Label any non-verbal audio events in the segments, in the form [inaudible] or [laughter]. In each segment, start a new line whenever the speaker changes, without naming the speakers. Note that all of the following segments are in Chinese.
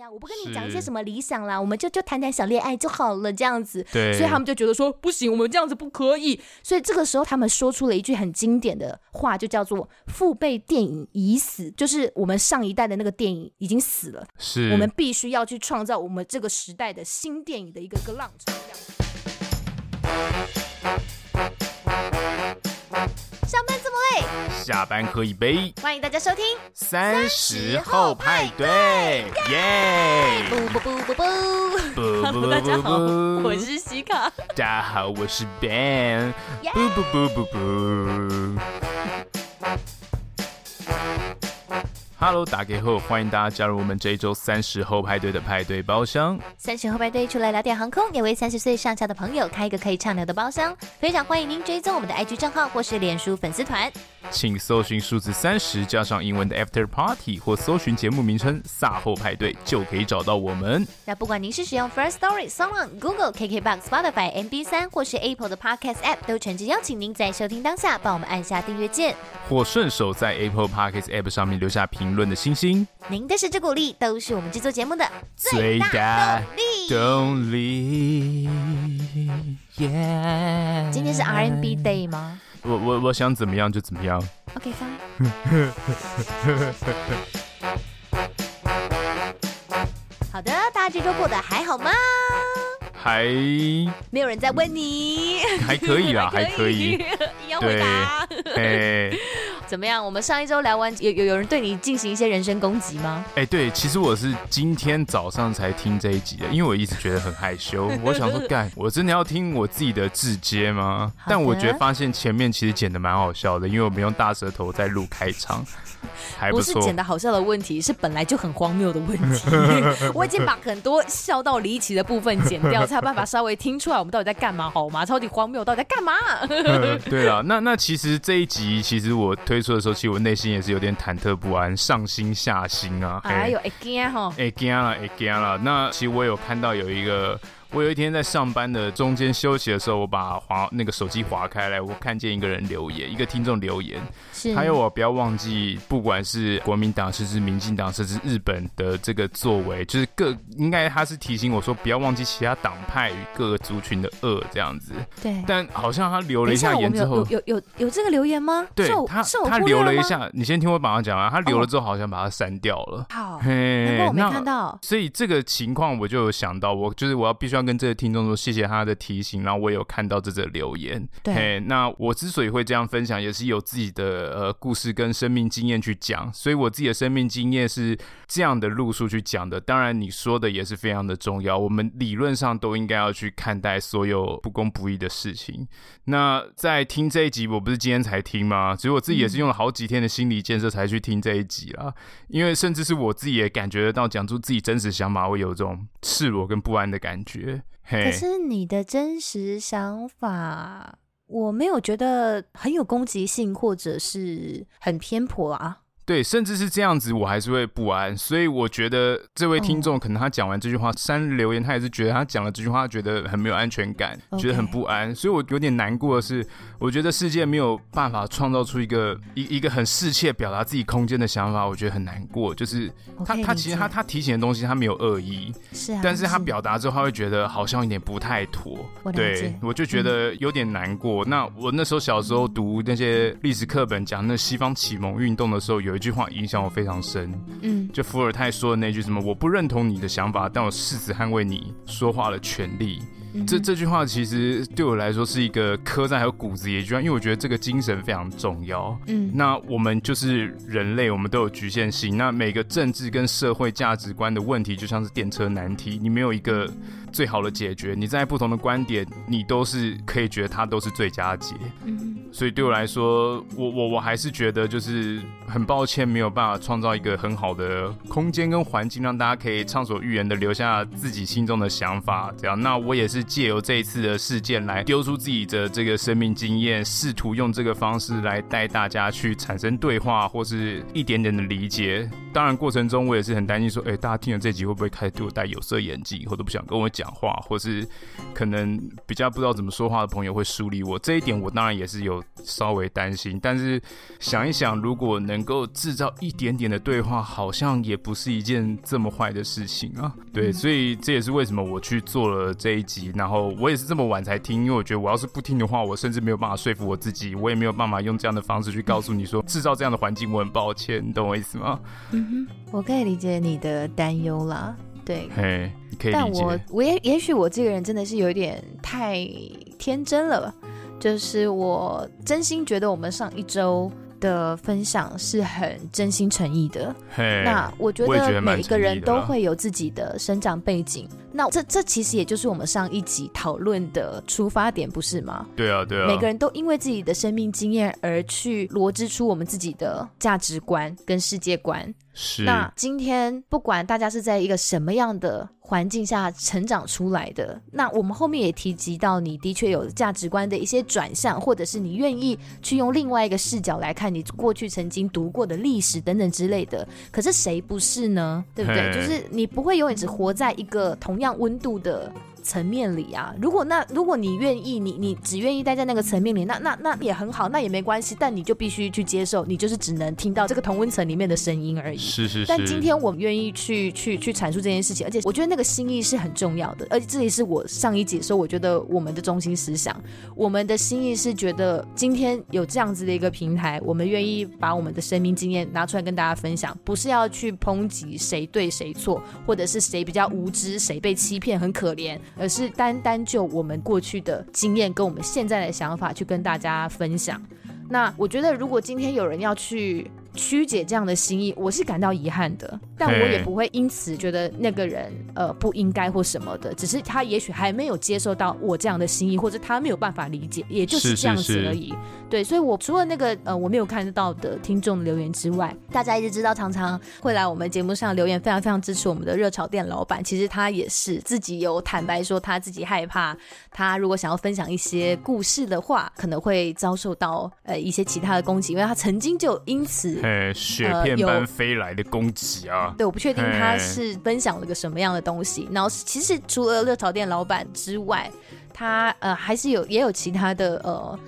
啊，我不跟你讲一些什么理想啦，我们就就谈谈小恋爱就好了，这样子。
对，
所以他们就觉得说不行，我们这样子不可以。所以这个时候他们说出了一句很经典的话，就叫做“父辈电影已死”，就是我们上一代的那个电影已经死了，
是
我们必须要去创造我们这个时代的新电影的一个个浪潮。这么累，
下班喝一杯。
欢迎大家收听
三十后派对，耶！
不不不不不，Hello，[laughs] 大家好，我是西卡。
大家好，我是 Ben。不不不不不。Hello，大家好，欢迎大家加入我们这一周三十后派对的派对包厢。
三十后派对除了聊点航空，也为三十岁上下的朋友开一个可以畅聊的包厢。非常欢迎您追踪我们的 IG 账号或是脸书粉丝团，
请搜寻数字三十加上英文的 After Party，或搜寻节目名称“卅后派对”就可以找到我们。
那不管您是使用 First Story、SoundOn、Google、KKBox、Spotify、MB 三或是 Apple 的 Podcast App，都诚挚邀请您在收听当下帮我们按下订阅键，
或顺手在 Apple Podcast App 上面留下评论的星星，
您的支持鼓励都是我们制作节目的最大动力。Yeah、今天是 R&B Day 吗？
我我我想怎么样就怎么样。
OK fine。[laughs] 好的，大家这周过得还好吗？
还
没有人在问你，[laughs]
还可以 [laughs] 啦，还可以。[laughs]
要回答。
哎。
怎么样？我们上一周聊完，有有有人对你进行一些人身攻击吗？
哎，对，其实我是今天早上才听这一集的，因为我一直觉得很害羞。我想说，干，我真的要听我自己的自接吗？但我觉得发现前面其实剪的蛮好笑的，因为我们用大舌头在录开场。还不，
不是剪的好笑的问题，是本来就很荒谬的问题。我已经把很多笑到离奇的部分剪掉，才有办法稍微听出来我们到底在干嘛，好吗？超级荒谬，到底在干嘛？
呃、[laughs] 对啊，那那其实这一集，其实我推出的时候，其实我内心也是有点忐忑不安，上心下心啊。
哎呦，会惊哈，
会惊了，会惊了。那其实我有看到有一个。我有一天在上班的中间休息的时候，我把滑那个手机划开来，我看见一个人留言，一个听众留言，是还有我不要忘记，不管是国民党，甚至民进党，甚至日本的这个作为，就是各应该他是提醒我说，不要忘记其他党派与各个族群的恶这样子。对。但好像他留了一下言之后，
有有有有这个留言吗？
对，他他留了一下，你先听我把他讲完，他留了之后好像把它删掉了。好，
难怪我没看到。
所以这个情况我就有想到，我就是我要必须要。跟这个听众说谢谢他的提醒，然后我也有看到这则留言。对，那我之所以会这样分享，也是有自己的呃故事跟生命经验去讲，所以我自己的生命经验是这样的路数去讲的。当然你说的也是非常的重要，我们理论上都应该要去看待所有不公不义的事情。那在听这一集，我不是今天才听吗？所以我自己也是用了好几天的心理建设才去听这一集啦。因为甚至是我自己也感觉得到，讲出自己真实想法会有这种赤裸跟不安的感觉。
可是你的真实想法，我没有觉得很有攻击性，或者是很偏颇啊。
对，甚至是这样子，我还是会不安。所以我觉得这位听众可能他讲完这句话删留言，他也是觉得他讲了这句话，觉得很没有安全感.觉得很不安。所以我有点难过的是，我觉得世界没有办法创造出一个一一个很适切表达自己空间的想法，我觉得很难过。就是他他其实他他提醒的东西他没有恶意，是啊，但是他表达之后他会觉得好像有点不太妥。我对，我就觉得有点难过。嗯、那我那时候小时候读那些历史课本讲那西方启蒙运动的时候，有。一句话影响我非常深，嗯，就伏尔泰说的那句什么，我不认同你的想法，但我誓死捍卫你说话的权利。嗯、这这句话其实对我来说是一个刻在有骨子里一句话，因为我觉得这个精神非常重要。嗯，那我们就是人类，我们都有局限性。那每个政治跟社会价值观的问题，就像是电车难题，你没有一个最好的解决。你在不同的观点，你都是可以觉得它都是最佳解。嗯。所以对我来说，我我我还是觉得就是很抱歉，没有办法创造一个很好的空间跟环境，让大家可以畅所欲言的留下自己心中的想法。这样，那我也是借由这一次的事件来丢出自己的这个生命经验，试图用这个方式来带大家去产生对话，或是一点点的理解。当然过程中我也是很担心说，哎、欸，大家听了这集会不会开始对我戴有色眼镜，以后都不想跟我讲话，或是可能比较不知道怎么说话的朋友会疏离我。这一点我当然也是有稍微担心，但是想一想，如果能够制造一点点的对话，好像也不是一件这么坏的事情啊。对，所以这也是为什么我去做了这一集，然后我也是这么晚才听，因为我觉得我要是不听的话，我甚至没有办法说服我自己，我也没有办法用这样的方式去告诉你说，制造这样的环境，我很抱歉，你懂我意思吗？
嗯哼，我可以理解你的担忧啦，对，
嘿，可以。
但我我也也许我这个人真的是有点太天真了，就是我真心觉得我们上一周的分享是很真心诚意的。
嘿，
那我觉得每一个人都会有自己的生长背景。那这这其实也就是我们上一集讨论的出发点，不是吗？
对啊，对啊。
每个人都因为自己的生命经验而去罗织出我们自己的价值观跟世界观。
是。
那今天不管大家是在一个什么样的环境下成长出来的，那我们后面也提及到，你的确有价值观的一些转向，或者是你愿意去用另外一个视角来看你过去曾经读过的历史等等之类的。可是谁不是呢？对不对？就是你不会永远只活在一个同样。温度的层面里啊，如果那如果你愿意，你你只愿意待在那个层面里，那那那也很好，那也没关系。但你就必须去接受，你就是只能听到这个同温层里面的声音而已。
是是是。
但今天我们愿意去去去阐述这件事情，而且我觉得那个心意是很重要的。而且这也是我上一节说，我觉得我们的中心思想，我们的心意是觉得今天有这样子的一个平台，我们愿意把我们的生命经验拿出来跟大家分享，不是要去抨击谁对谁错，或者是谁比较无知，谁被欺骗很可怜。而是单单就我们过去的经验跟我们现在的想法去跟大家分享。那我觉得，如果今天有人要去曲解这样的心意，我是感到遗憾的，但我也不会因此觉得那个人呃不应该或什么的，只是他也许还没有接受到我这样的心意，或者他没有办法理解，也就是这样子而已。是是是对，所以我除了那个呃我没有看到的听众留言之外，大家一直知道常常会来我们节目上留言，非常非常支持我们的热炒店老板。其实他也是自己有坦白说，他自己害怕，他如果想要分享一些故事的话，可能会遭受到呃一些其他的攻击，因为他曾经就因此。
呃，雪片般飞来的攻击啊！
对，我不确定他是分享了个什么样的东西。然后，其实除了热炒店老板之外。他呃还是有也有其他的呃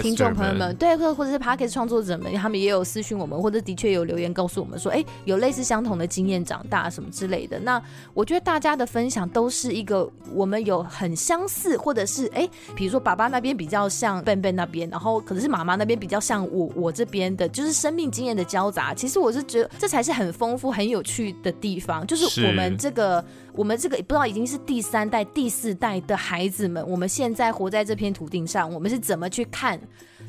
听众朋友们，对，或或者是 Podcast 创作者们，他们也有私讯我们，或者的确有留言告诉我们说，哎，有类似相同的经验长大什么之类的。那我觉得大家的分享都是一个我们有很相似，或者是哎，比如说爸爸那边比较像 Ben Ben 那边，然后可能是妈妈那边比较像我我这边的，就是生命经验的交杂。其实我是觉得这才是很丰富、很有趣的地方，就是我们这个。我们这个不知道已经是第三代、第四代的孩子们，我们现在活在这片土地上，我们是怎么去看、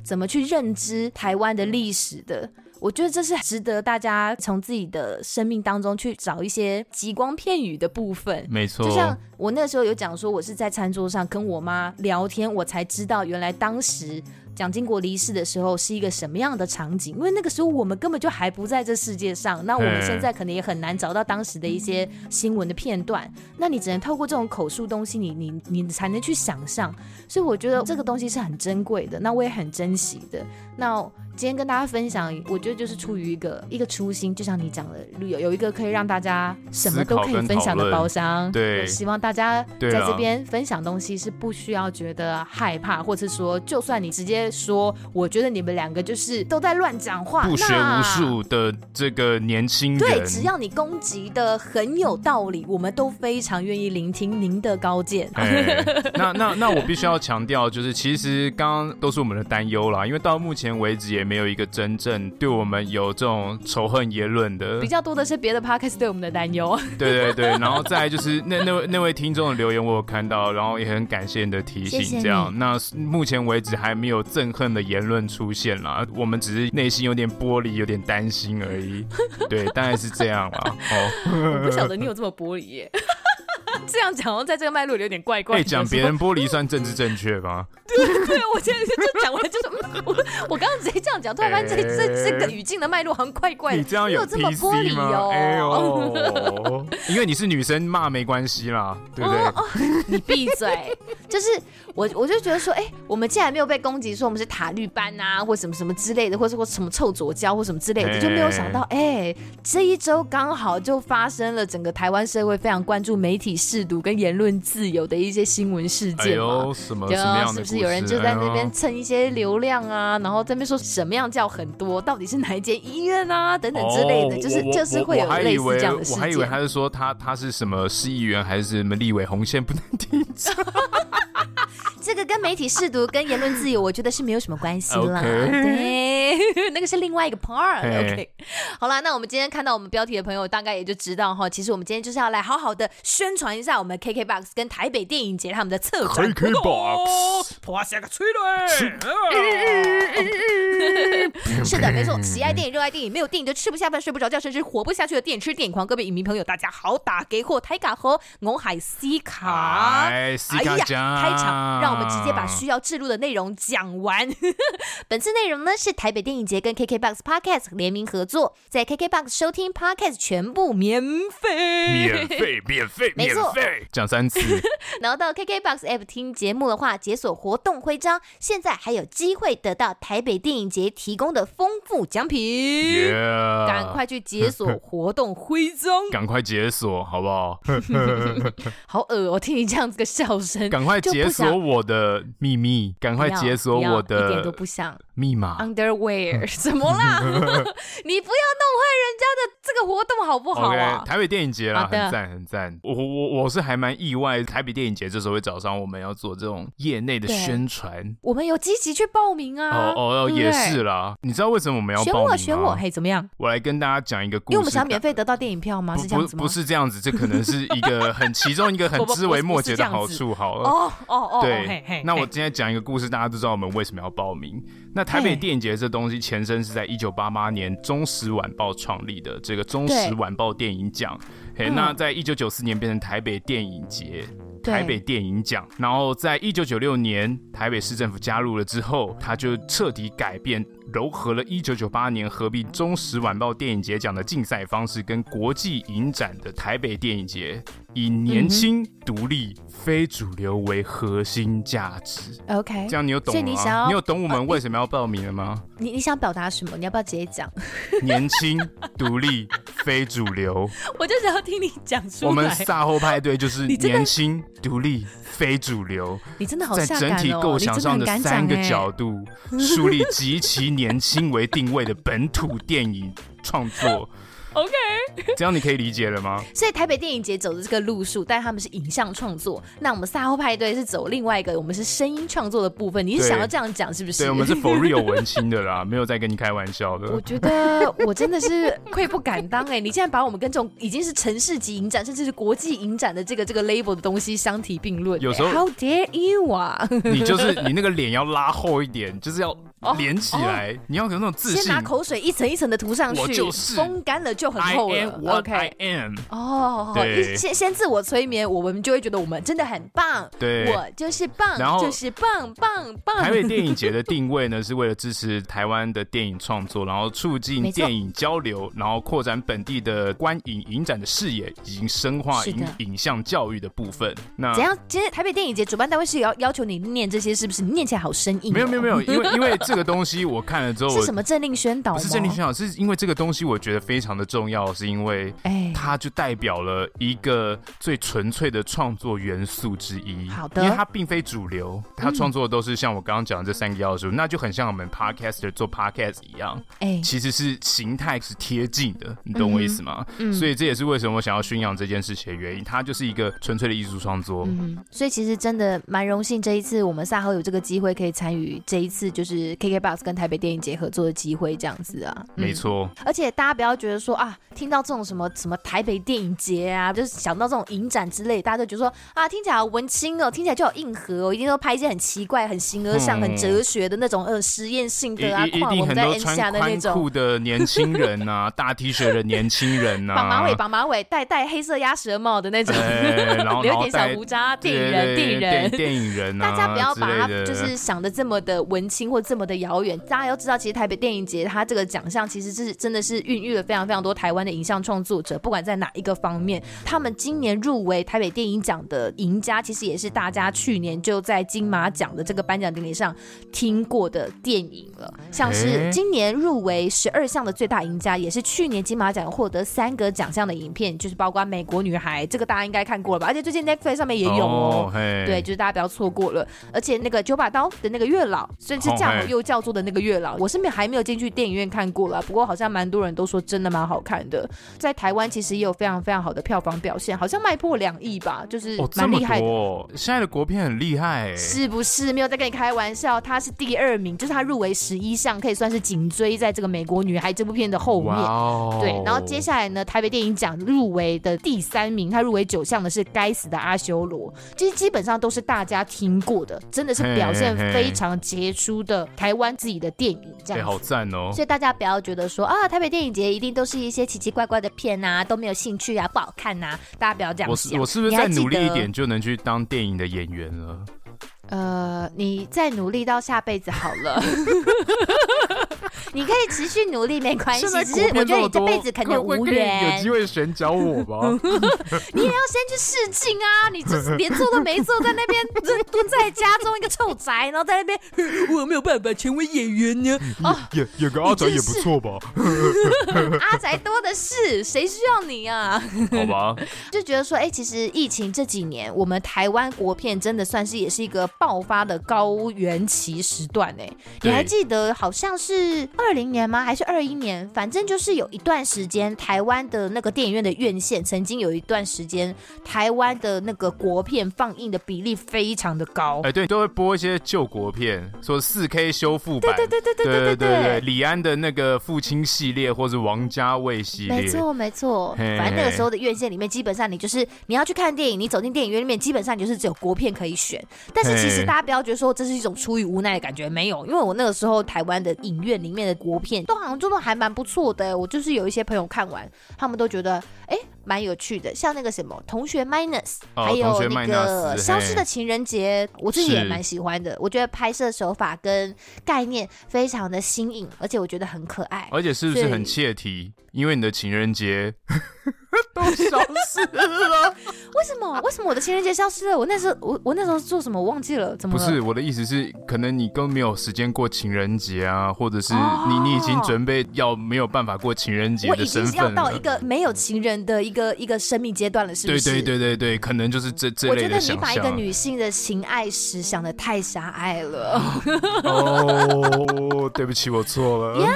怎么去认知台湾的历史的？我觉得这是值得大家从自己的生命当中去找一些极光片语的部分。
没错，
就像我那时候有讲说，我是在餐桌上跟我妈聊天，我才知道原来当时。蒋经国离世的时候是一个什么样的场景？因为那个时候我们根本就还不在这世界上，那我们现在可能也很难找到当时的一些新闻的片段。那你只能透过这种口述东西，你你你才能去想象。所以我觉得这个东西是很珍贵的，那我也很珍惜的。那。今天跟大家分享，我觉得就是出于一个一个初心，就像你讲的，有有一个可以让大家什么都可以分享的包厢。
对，
希望大家在这边分享东西是不需要觉得害怕，或者说，就算你直接说，我觉得你们两个就是都在乱讲话，
不学无术的这个年轻人。
对，只要你攻击的很有道理，我们都非常愿意聆听您的高
见。那那我必须要强调，就是其实刚刚都是我们的担忧啦，因为到目前为止也。没有一个真正对我们有这种仇恨言论的，
比较多的是别的 podcast 对我们的担忧。[laughs]
对对对，然后再来就是那那位那位听众的留言我有看到，然后也很感谢你的提醒。这样，那目前为止还没有憎恨的言论出现啦，我们只是内心有点玻璃，有点担心而已。对，大概是这样吧。哦，
我不晓得你有这么玻璃耶。[laughs] 这样讲，在这个脉络里有点怪怪。
讲别人玻璃算政治正确吗？[laughs]
对对，我现在就讲完，就是我我刚刚直接这样讲，突然发现这这这个语境的脉络好像怪怪的。
你这样有这么玻璃哦？哎呦，[laughs] 因为你是女生，骂没关系啦，对不对？
你闭嘴！就是我我就觉得说，哎、欸，我们竟然没有被攻击说我们是塔绿班啊，或什么什么之类的，或者或什么臭左胶或什么之类的，就没有想到，哎、欸，这一周刚好就发生了整个台湾社会非常关注媒体试读跟言论自由的一些新闻事件嘛。
哎、什么什？
是不是有人就在那边蹭一些流量啊？然后在那边说什么样叫很多？到底是哪一间医院啊？[laughs] 等等之类的，就是就是会有类似这样的事情。
我还以为他是说他他是什么市议员还是什么立委红线不能听。[laughs]
这个跟媒体试读跟言论自由，我觉得是没有什么关系啦。[laughs] 对，[laughs] 那个是另外一个 part。OK，好了，那我们今天看到我们标题的朋友，大概也就知道哈，其实我们今天就是要来好好的宣传一下我们 KKBOX 跟台北电影节他们的策展。
KKBOX，
破下个吹 [laughs] 是的，没错，喜爱电影、热爱电影，没有电影就吃不下饭、睡不着觉，甚至活不下去的电影痴电影狂，各位影迷朋友，大家好打给货台卡和我海西卡。
哎，哎呀，
开场让。我们直接把需要置入的内容讲完。[laughs] 本次内容呢是台北电影节跟 KKBOX Podcast 联名合作，在 KKBOX 收听 Podcast 全部免费，
免费，免费，免费，讲三次。[laughs]
然后到 KKBOX App 听节目的话，解锁活动徽章，现在还有机会得到台北电影节提供的丰富奖品。Yeah. 赶快去解锁活动徽章，
赶快解锁好不好？[laughs]
好恶我，听你这样子的笑声，
赶快解锁我的秘密，赶快解锁我的，
一点都不像
密码。
Underwear 怎么啦？[laughs] 你不要弄坏人家的这个活动好不好啊
？Okay, 台北电影节啦，很赞很赞。我我我是还蛮意外，台北电影节这时候会找上我们要做这种业内的宣传。
我们有积极去报名啊。
哦哦，也是啦。你知道为什么我们要报名吗？
选我选我，嘿，怎么样？
我来跟大家讲一个故事。
因为我们想免费得到电影票吗？是这样子吗？
不是这样子，这可能是一个 [laughs] 很其中一个很枝微末节的好处。好了，哦哦哦，对。那我今天讲一个故事，大家都知道我们为什么要报名。那台北电影节这东西前身是在一九八八年《中时晚报》创立的，这个《中时晚报电影奖》。嘿，那在一九九四年变成台北电影节。台北电影奖，然后在一九九六年台北市政府加入了之后，他就彻底改变，糅合了一九九八年合并中时晚报电影节奖的竞赛方式跟国际影展的台北电影节，以年轻、独立、非主流为核心价值。
OK，
这样你有懂吗？你，你有懂我们为什么要报名了吗？啊、
你你想表达什么？你要不要直接讲？
年轻、独立、非主流。[laughs]
我就想要听你讲出来。
我们赛后派对就是年轻。独立非主流，
你真的好、哦、
在整体构想上的三个角度，树立极其年轻为定位的本土电影创作。OK，这样你可以理解了吗？
所以台北电影节走的这个路数，但他们是影像创作，那我们赛后派对是走另外一个，我们是声音创作的部分。你是想要这样讲是不是？
对，我们是 for real 文青的啦，没有在跟你开玩笑的。
我觉得我真的是愧不敢当哎、欸，你竟然把我们跟这种已经是城市级影展，甚至是国际影展的这个这个 label 的东西相提并论、欸，
有时候
How dare you 啊！
你就是你那个脸要拉厚一点，就是要。连起来，哦、你要有那种自信。
先拿口水一层一层的涂上去，
我就是
风干了就很厚了。
I am what OK，I am。
哦，对，先先自我催眠，我们就会觉得我们真的很棒。
对，
我就是棒，然后就是棒棒棒。
台北电影节的定位呢，是为了支持台湾的电影创作，然后促进电影交流，然后扩展本地的观影影展的视野，以及深化影影像教育的部分。那
怎样？其实台北电影节主办单位是要要求你念这些，是不是？你念起来好生硬、哦。
没有没有没有，因为 [laughs] 因为这个东西我看了之后，
是什么政令宣导？
不是政令宣导，是因为这个东西我觉得非常的重要，是因为它就代表了一个最纯粹的创作元素之一。
好的，
因为它并非主流，它创作的都是像我刚刚讲的这三个要素，嗯、那就很像我们 podcaster 做 podcast 一样，哎，其实是形态是贴近的，你懂我意思吗？嗯，所以这也是为什么我想要宣扬这件事情的原因，它就是一个纯粹的艺术创作。
嗯，所以其实真的蛮荣幸这一次我们赛后有这个机会可以参与这一次就是 KKBOX 跟台北电影节合作的机会，这样子啊，
没错。
而且大家不要觉得说啊，听到这种什么什么台北电影节啊，就是想到这种影展之类，大家都觉得说啊，听起来好文青哦，听起来就好硬核哦，一定都拍一些很奇怪、很形而上、很哲学的那种呃实验性的啊，跨我们在 N 下的那种。
酷的年轻人啊，[laughs] 大 T 恤的年轻人啊，
绑马尾、绑马尾，戴戴黑色鸭舌帽的那种，[laughs]
然后
留一点小胡渣，电影人，电影人，
电影人。
大家不要把它就是想的这么的文青或这么的遥远，大家要知道，其实台北电影节它这个奖项其实是真的是孕育了非常非常多台湾的影像创作者，不管管在哪一个方面。他们今年入围台北电影奖的赢家，其实也是大家去年就在金马奖的这个颁奖典礼上听过的电影了。像是今年入围十二项的最大赢家，也是去年金马奖获得三个奖项的影片，就是包括《美国女孩》，这个大家应该看过了吧？而且最近 Netflix 上面也有哦。对，就是大家不要错过了。而且那个九把刀的那个月老，甚至嫁好又叫做的那个月老，我身边还没有进去电影院看过了，不过好像蛮多人都说真的蛮好看的。在台湾其实也有非常非常好的票房表现，好像卖破两亿吧，就是蛮厉害的。
哦，现在的国片很厉害，
是不是？没有在跟你开玩笑，他是第二名，就是他入围十一项，可以算是紧追在这个《美国女孩》这部片的后面。对，然后接下来呢，台北电影奖入围的第三名，他入围九项的是《该死的阿修罗》，其实基本上都是大家听过的，真的是表现非常杰出的台湾自己的电影，这样子。
好赞哦！
所以大家不要觉得说啊，台北电影节一定都是一些奇奇怪怪的片啊，都没有兴趣啊，不好看呐、啊，大家不要这样想。
我是我是不是再努力一点就能去当电影的演员了？
呃，你再努力到下辈子好了。[laughs] 你可以持续努力，没关系。只是我觉得你这辈子可能无缘。
有机会选角我吧？[laughs]
你也要先去试镜啊！你就是 [laughs] 连做都没做，在那边蹲在家中一个臭宅，然后在那边，[laughs] 我有没有办法成为演员呢？
啊，演演个阿宅也不错吧？
阿宅多的是，谁需要你啊？
好吧，
就觉得说，哎，其实疫情这几年，我们台湾国片真的算是也是一个爆发的高原期时段哎。你还记得好像是？二零年吗？还是二一年？反正就是有一段时间，台湾的那个电影院的院线，曾经有一段时间，台湾的那个国片放映的比例非常的高。
哎，对，都会播一些旧国片，说四 K 修复版。
对对对对对对对对对。
李安的那个父亲系列，或者王家卫系列。
没错没错。反正那个时候的院线里面，基本上你就是你要去看电影，你走进电影院里面，基本上你就是只有国片可以选。但是其实大家不要觉得说这是一种出于无奈的感觉，没有，因为我那个时候台湾的影院里面的。国片都好像做的还蛮不错的，我就是有一些朋友看完，他们都觉得哎蛮有趣的，像那个什么同学 minus，还有那个消失的情人节，我自己也蛮喜欢的。我觉得拍摄手法跟概念非常的新颖，而且我觉得很可爱，
而且是不是很切题？因为你的情人节。[laughs] 都消失了？
为什么？为什么我的情人节消失了？我那时候，我我那时候做什么？我忘记了？怎么？
不是我的意思是，可能你根本没有时间过情人节啊，或者是你你已经准备要没有办法过情人节的身份了。
我已经要到一个没有情人的一个一个生命阶段了，是不是？
对对对对对，可能就是这这类的。
我觉得你把一个女性的情爱史想的太狭隘了。[laughs]
哦，对不起，我错了。
Yeah!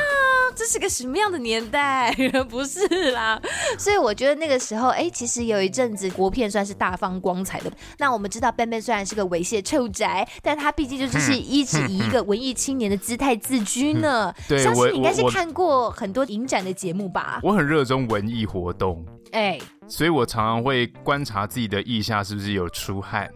这是个什么样的年代？[laughs] 不是啦，所以我觉得那个时候，哎，其实有一阵子国片算是大放光彩的。那我们知道，Ben Ben 虽然是个猥亵臭宅，但他毕竟就只是一直以一个文艺青年的姿态自居呢。
对，
相信你应该是看过很多影展的节目吧？
我很热衷文艺活动，
哎，
所以我常常会观察自己的腋下是不是有出汗。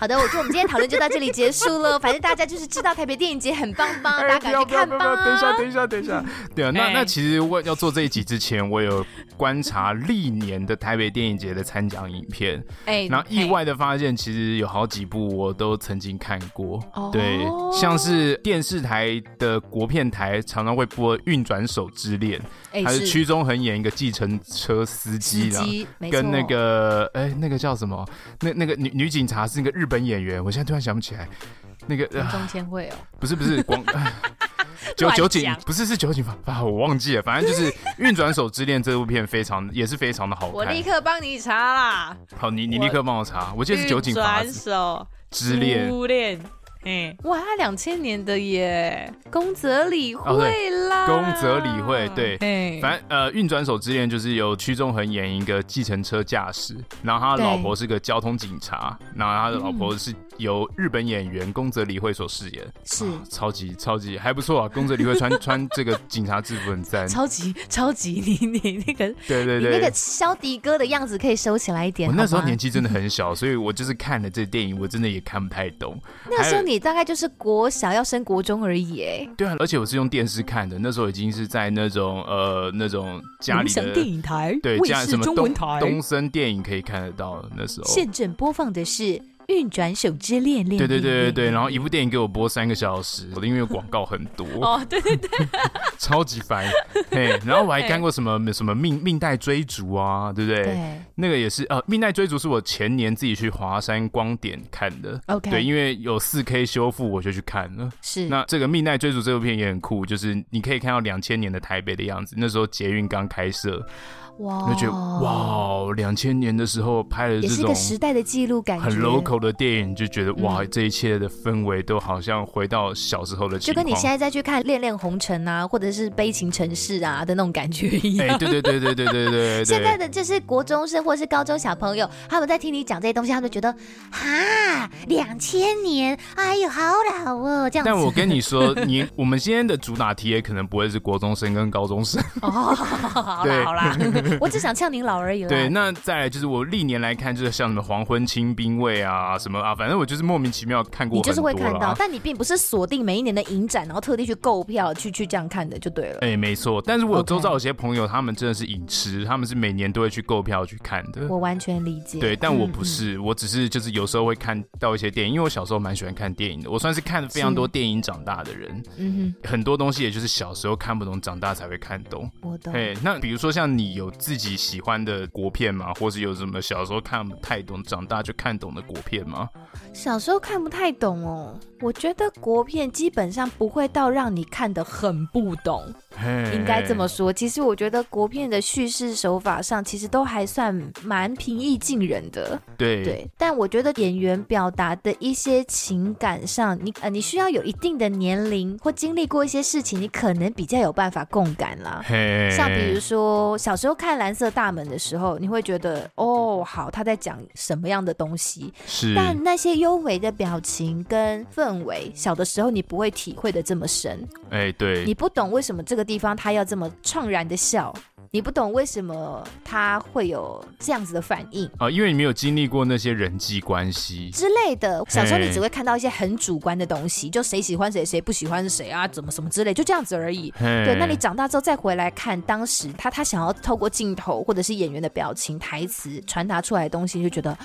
好的，我觉得我们今天讨论就到这里结束了。反正大家就是知道台北电影节很棒棒，大家赶去看吧。
等一下，等一下，等一下。对啊，那那其实我要做这一集之前，我有观察历年的台北电影节的参奖影片。哎，然后意外的发现，其实有好几部我都曾经看过。对，像是电视台的国片台常常会播《运转手之恋》，还是屈中恒演一个计程车司机的，跟那个哎那个叫什么？那那个女女警察是那个日。本演员，我现在突然想不起来，那个
中千惠哦，
不是不是 [laughs] 广 [laughs] 九九井，不是是九井吧？[laughs] 我忘记了，反正就是《运转手之恋》这部片非常也是非常的好看。
我立刻帮你查啦。
好，你你立刻帮我查，我记得是九警。转
手之恋。哎，哇，他两千年的耶，宫泽理惠啦，
宫泽理惠，对，反正呃，运转手之恋就是由屈中恒演一个计程车驾驶，然后他的老婆是个交通警察，然后他的老婆是由日本演员宫泽理惠所饰演，
是。
超级超级还不错啊，宫泽理惠穿 [laughs] 穿这个警察制服很赞，
超级超级你你那个
对对对，
那个肖迪哥的样子可以收起来一点，
我那时候年纪真的很小，所以我就是看了这电影，我真的也看不太懂，
那时候。你大概就是国小要升国中而已，哎，
对啊，而且我是用电视看的，那时候已经是在那种呃那种家里的
电影台，
对，
卫视中文台，
东森电影可以看得到那时候。
现正播放的是《运转手之恋恋。
对对对对对，然后一部电影给我播三个小时，我的因为广告很多。[laughs]
哦，对对对，[laughs]
超级烦。嘿，然后我还看过什么什么命命带追逐啊，对不对？
对，
那个也是呃，命带追逐是我前年自己去华山光点看的。
OK，
对，因为有四 K 修复，我就去看了。
是，
那这个命带追逐这部片也很酷，就是你可以看到两千年的台北的样子，那时候捷运刚开设。
哇，
就觉得哇，两千年的时候拍的这种
也是一个时代的记录感，
很 local 的电影，就觉得哇，这一切的氛围都好像回到小时候的情况，
就跟你现在再去看《恋恋红尘》啊，或者是《悲情城市》啊的那种感觉一样。
哎，对对对对对对对。
现在的就是国中生或是高中小朋友，他们在听你讲这些东西，他们觉得哈，两千年，哎呦，好老哦，这样子。
但我跟你说，你 [laughs] 我们今天的主打题也可能不会是国中生跟高中生。
哦，好啦好啦。[laughs] 我只想呛您老而已了。
对，那再来就是我历年来看，就是像什么黄昏清兵卫啊，什么啊，反正我就是莫名其妙看过。
你就是会看到，但你并不是锁定每一年的影展，然后特地去购票去去这样看的，就对了。
哎、欸，没错。但是我周遭有些朋友，他们真的是影痴，他们是每年都会去购票去看的。
我完全理解。
对，但我不是，嗯、我只是就是有时候会看到一些电影，因为我小时候蛮喜欢看电影的，我算是看了非常多电影长大的人。嗯哼，很多东西也就是小时候看不懂，长大才会看懂。
我懂。
哎，那比如说像你有自己。喜欢的国片吗？或是有什么小时候看不太懂，长大就看懂的国片片吗？
小时候看不太懂哦，我觉得国片基本上不会到让你看得很不懂，应该这么说。其实我觉得国片的叙事手法上，其实都还算蛮平易近人的。
对
对，但我觉得演员表达的一些情感上，你呃，你需要有一定的年龄或经历过一些事情，你可能比较有办法共感啦。像比如说小时候看蓝色大门的时候，你会觉得哦，好，他在讲什么样的东西？
是，
但那些优美的表情跟氛围，小的时候你不会体会的这么深。
哎、欸，对，
你不懂为什么这个地方他要这么怅然的笑。你不懂为什么他会有这样子的反应
啊？因为你没有经历过那些人际关系
之类的。小时候你只会看到一些很主观的东西，就谁喜欢谁，谁不喜欢谁啊，怎么什么之类，就这样子而已。对，那你长大之后再回来看当时他他想要透过镜头或者是演员的表情、台词传达出来的东西，就觉得。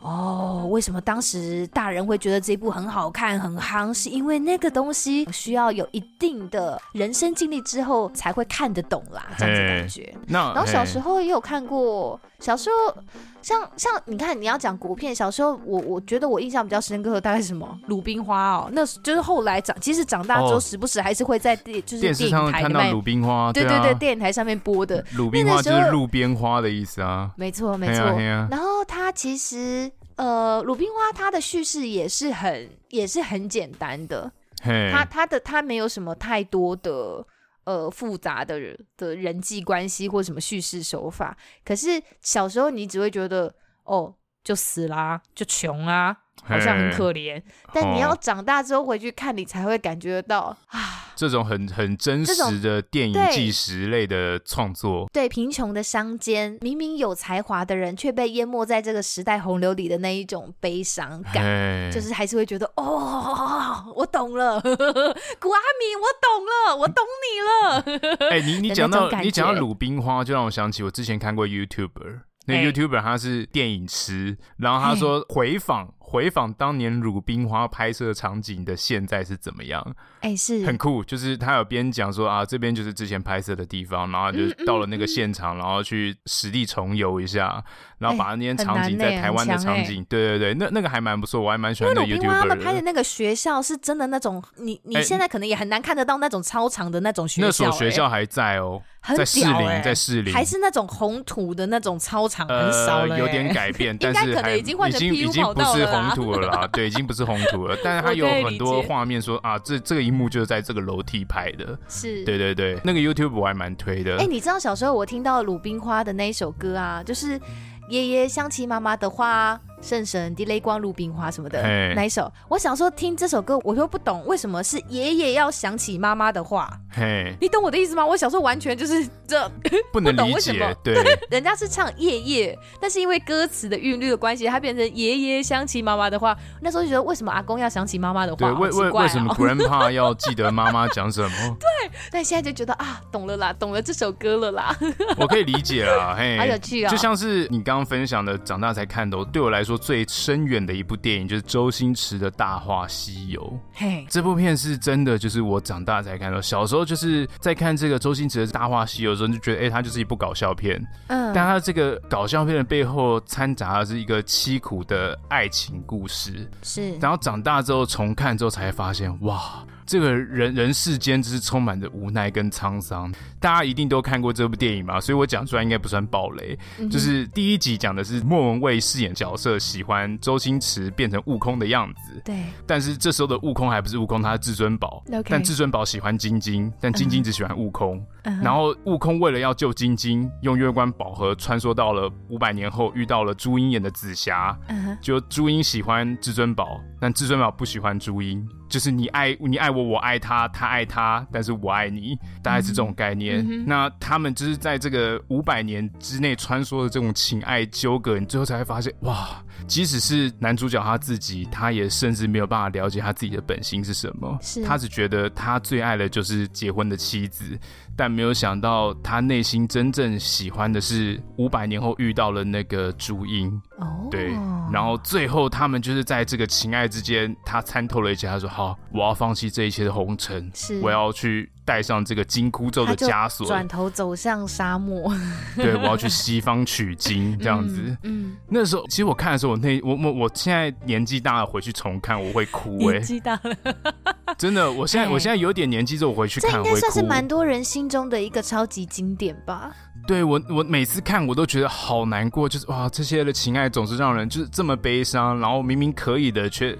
哦，为什么当时大人会觉得这部很好看、很夯？是因为那个东西需要有一定的人生经历之后才会看得懂啦，这样子感觉。
那
然后小时候也有看过，小时候像像你看，你要讲国片，小时候我我觉得我印象比较深刻的大概是什么《鲁冰花》哦，那就是后来长，其实长大之后时不时还是会在电就是电视上看到《
鲁冰花》，
对对对，电影台上面播的《
鲁冰花》就是路边花的意思啊，
没错没错。然后它其实。呃，鲁冰花它的叙事也是很也是很简单的，它它的它没有什么太多的呃复杂的人的人际关系或什么叙事手法。可是小时候你只会觉得哦，就死啦，就穷啊，好像很可怜。但你要长大之后回去看，你才会感觉到啊。
这种很很真实的电影纪实类的创作，
对贫穷的乡间，明明有才华的人却被淹没在这个时代洪流里的那一种悲伤感，就是还是会觉得哦，我懂了，古阿米，我懂了，我懂你了。
哎、欸，你你讲到你讲到鲁冰花，就让我想起我之前看过 YouTuber，那 YouTuber 他是电影师，然后他说回访。回访当年鲁冰花拍摄场景的现在是怎么样？
哎、欸，是
很酷。就是他有边讲说啊，这边就是之前拍摄的地方，然后就到了那个现场，嗯嗯嗯、然后去实地重游一下，然后把那些场景在台湾的场景，欸欸、对对对，那那个还蛮不错，我还蛮喜欢的。
鲁冰花他们拍的那个学校是真的那种，你你现在可能也很难看得到那种超长的那种学校、欸。那所
学校还在哦。在士林，在士林，
还是那种红土的那种操场，很少了，
有点改 [laughs] 变，但是
可能已经换成 PU
已经不是红土了啦，对，已经不是红土了，但是 [laughs] 它有很多画面说啊，这这个一幕就是在这个楼梯拍的，[laughs]
是，
对对对，那个 YouTube 我还蛮推的。
哎，你知道小时候我听到鲁冰花的那一首歌啊，就是爷爷想起妈妈的话。圣神滴泪光鲁冰花什么的哪一首？我想说听这首歌，我又不懂为什么是爷爷要想起妈妈的话。嘿，你懂我的意思吗？我小时候完全就是这 [laughs]
不能理解。对，
人家是唱夜夜，但是因为歌词的韵律的关系，它变成爷爷想起妈妈的话。那时候就觉得为什么阿公要想起妈妈的话？对，
为为为什么 [laughs] Grandpa 要记得妈妈讲什么？
对，但现在就觉得啊，懂了啦，懂了这首歌了啦。
我可以理解啦，嘿，[laughs]
好有趣啊，
就像是你刚刚分享的，长大才看懂，对我来说。说最深远的一部电影，就是周星驰的《大话西游》。
嘿，
这部片是真的，就是我长大才看到。小时候就是在看这个周星驰的《大话西游》的时候，就觉得哎，它就是一部搞笑片。嗯，但它这个搞笑片的背后掺杂的是一个凄苦的爱情故事。
是，
然后长大之后重看之后才发现，哇。这个人人世间就是充满着无奈跟沧桑，大家一定都看过这部电影嘛，所以我讲出来应该不算暴雷。嗯、就是第一集讲的是莫文蔚饰演角色喜欢周星驰变成悟空的样子，
对。
但是这时候的悟空还不是悟空，他是至尊宝。但至尊宝喜欢晶晶，但晶晶只喜欢悟空。嗯、然后悟空为了要救晶晶，用月光宝盒穿梭到了五百年后，遇到了朱茵演的紫霞。嗯、就朱茵喜欢至尊宝，但至尊宝不喜欢朱茵。就是你爱你爱我，我爱他，他爱他，但是我爱你，大概是这种概念。嗯、那他们就是在这个五百年之内穿梭的这种情爱纠葛，你最后才会发现，哇，即使是男主角他自己，他也甚至没有办法了解他自己的本心是什么。是他只觉得他最爱的就是结婚的妻子。但没有想到，他内心真正喜欢的是五百年后遇到了那个朱茵。哦，对，然后最后他们就是在这个情爱之间，他参透了一切。他说：“好，我要放弃这一切的红尘，是我要去。”带上这个金箍咒的枷锁，
转头走向沙漠。[laughs]
对，我要去西方取经，这样子。嗯，嗯，那时候其实我看的时候，我那我我我现在年纪大了，回去重看我会哭，欸。年纪大了，[laughs] 真的，我现在我现在有点年纪之后，我回去看我会哭。这应该
算是蛮多人心中的一个超级经典吧？
对我，我每次看我都觉得好难过，就是哇，这些的情爱总是让人就是这么悲伤，然后明明可以的却。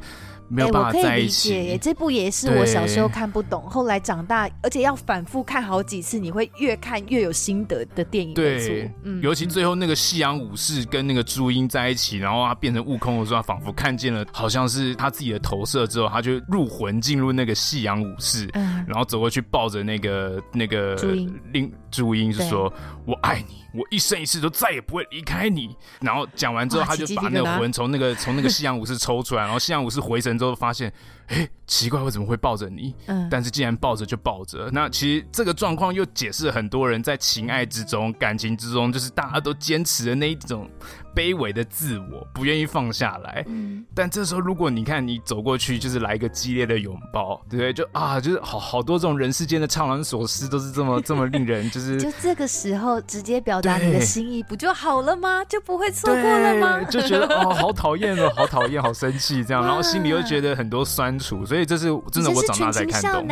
没有办法在一起。欸、我可以理解，这部也是我小时候看不懂，后来长大，而且要反复看好几次，你会越看越有心得的电影。对，嗯，尤其最后那个夕阳武士跟那个朱茵在一起，然后他变成悟空的时候，他仿佛看见了，好像是他自己的投射之后，他就入魂进入那个夕阳武士，嗯，然后走过去抱着那个那个令朱茵，就说：“我爱你。”我一生一世都再也不会离开你。然后讲完之后，他就把那个魂从那个从那个西洋武士抽出来，然后西洋武士回神之后发现。哎，奇怪，我怎么会抱着你？嗯，但是既然抱着就抱着。那其实这个状况又解释了很多人在情爱之中、感情之中，就是大家都坚持的那一种卑微的自我，不愿意放下来。嗯，但这时候如果你看你走过去，就是来一个激烈的拥抱，对不对？就啊，就是好好多这种人世间的怅然所思，都是这么 [laughs] 这么令人就是。
就这个时候直接表达你的心意，不就好了吗？就不会错过了吗？
就觉得哦，好讨厌哦，好讨厌，好生气，这样，然后心里又觉得很多酸。所以这是真的，我长大才看懂。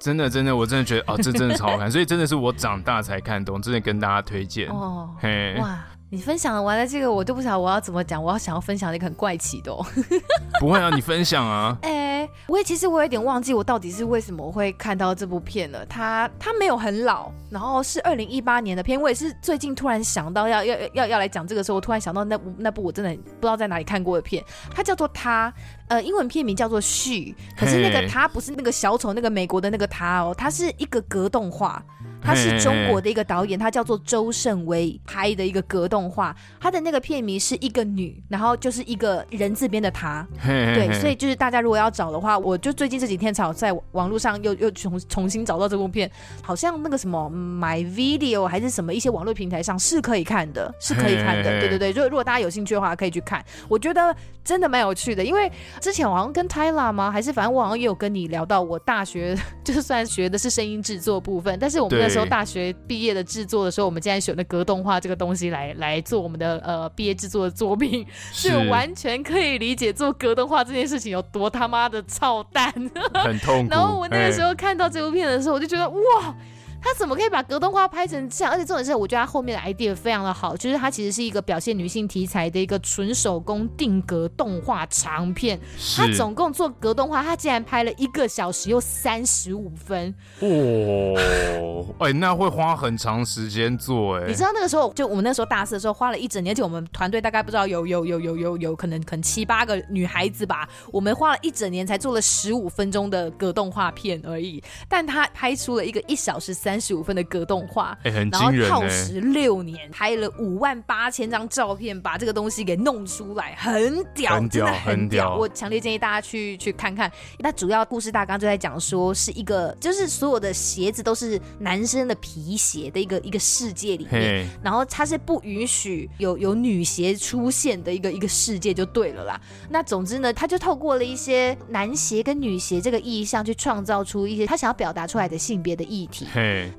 真的，真的，我真的觉得哦，这真的超好看。所以真的是我长大才看懂，真的跟大家推荐。哦，嘿，哇。
你分享完了这个，我都不晓得我要怎么讲。我要想要分享一个很怪奇的哦。[laughs]
不会啊，你分享啊。
哎、欸，我也其实我有点忘记我到底是为什么会看到这部片了。它它没有很老，然后是二零一八年的片。我也是最近突然想到要要要要来讲这个时候，我突然想到那部那部我真的不知道在哪里看过的片。它叫做他，呃，英文片名叫做 She，可是那个他不是那个小丑那个美国的那个他哦，它是一个格动画。他是中国的一个导演，他叫做周胜威拍的一个格动画。他的那个片名是一个女，然后就是一个人字边的他。对，所以就是大家如果要找的话，我就最近这几天才在网络上又又重重新找到这部片，好像那个什么 My Video 还是什么一些网络平台上是可以看的，是可以看的。对对对，就如果大家有兴趣的话，可以去看。我觉得真的蛮有趣的，因为之前我好像跟 Tyler 吗？还是反正我好像也有跟你聊到，我大学 [laughs] 就是虽然学的是声音制作部分，但是我们那时候大学毕业的制作的时候，我们竟然选了格动画这个东西来来做我们的呃毕业制作的作品，是完全可以理解做格动画这件事情有多他妈的操蛋，
很痛苦。[laughs]
然后我那个时候看到这部片的时候，我就觉得哇。他怎么可以把格斗画拍成这样？而且重点是，我觉得他后面的 idea 非常的好，就是他其实是一个表现女性题材的一个纯手工定格动画长片。他总共做格动画，他竟然拍了一个小时又三十五分。
哦，[laughs] 哎，那会花很长时间做哎。
你知道那个时候，就我们那时候大四的时候，花了一整年，而且我们团队大概不知道有有有有有有可能可能七八个女孩子吧，我们花了一整年才做了十五分钟的格动画片而已。但他拍出了一个一小时三。三十五分的格动画，
哎、欸，很
惊
人、欸，
然后耗时六年，拍了五万八千张照片，把这个东西给弄出来，很屌，
很屌，
真的很屌。
很屌
我强烈建议大家去去看看。那主要故事大纲就在讲说，是一个就是所有的鞋子都是男生的皮鞋的一个一个世界里面，然后它是不允许有有女鞋出现的一个一个世界就对了啦。那总之呢，他就透过了一些男鞋跟女鞋这个意象，去创造出一些他想要表达出来的性别的议题。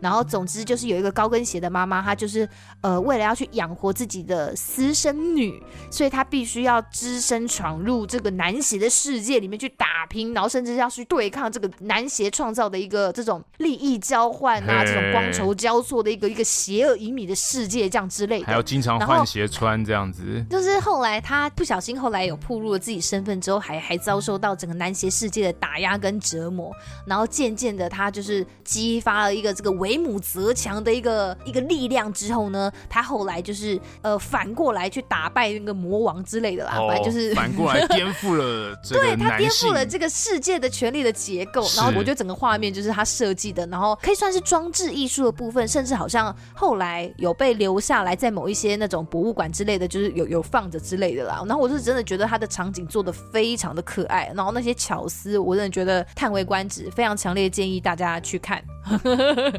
然后总之就是有一个高跟鞋的妈妈，她就是呃为了要去养活自己的私生女，所以她必须要只身闯入这个男鞋的世界里面去打拼，然后甚至要去对抗这个男鞋创造的一个这种利益交换啊，这种光筹交错的一个一个邪恶隐秘的世界这样之类的，
还要经常换鞋穿这样子。
就是后来她不小心后来有暴露了自己身份之后，还还遭受到整个男鞋世界的打压跟折磨，然后渐渐的她就是激发了一个这个为母则强的一个一个力量之后呢，他后来就是呃反过来去打败那个魔王之类的啦，反正、哦、就是
反过来颠覆了这个，[laughs]
对，他颠覆了这个世界的权力的结构，然后我觉得整个画面就是他设计的，然后可以算是装置艺术的部分，甚至好像后来有被留下来在某一些那种博物馆之类的，就是有有放着之类的啦。然后我是真的觉得他的场景做的非常的可爱，然后那些巧思，我真的觉得叹为观止，非常强烈建议大家去看。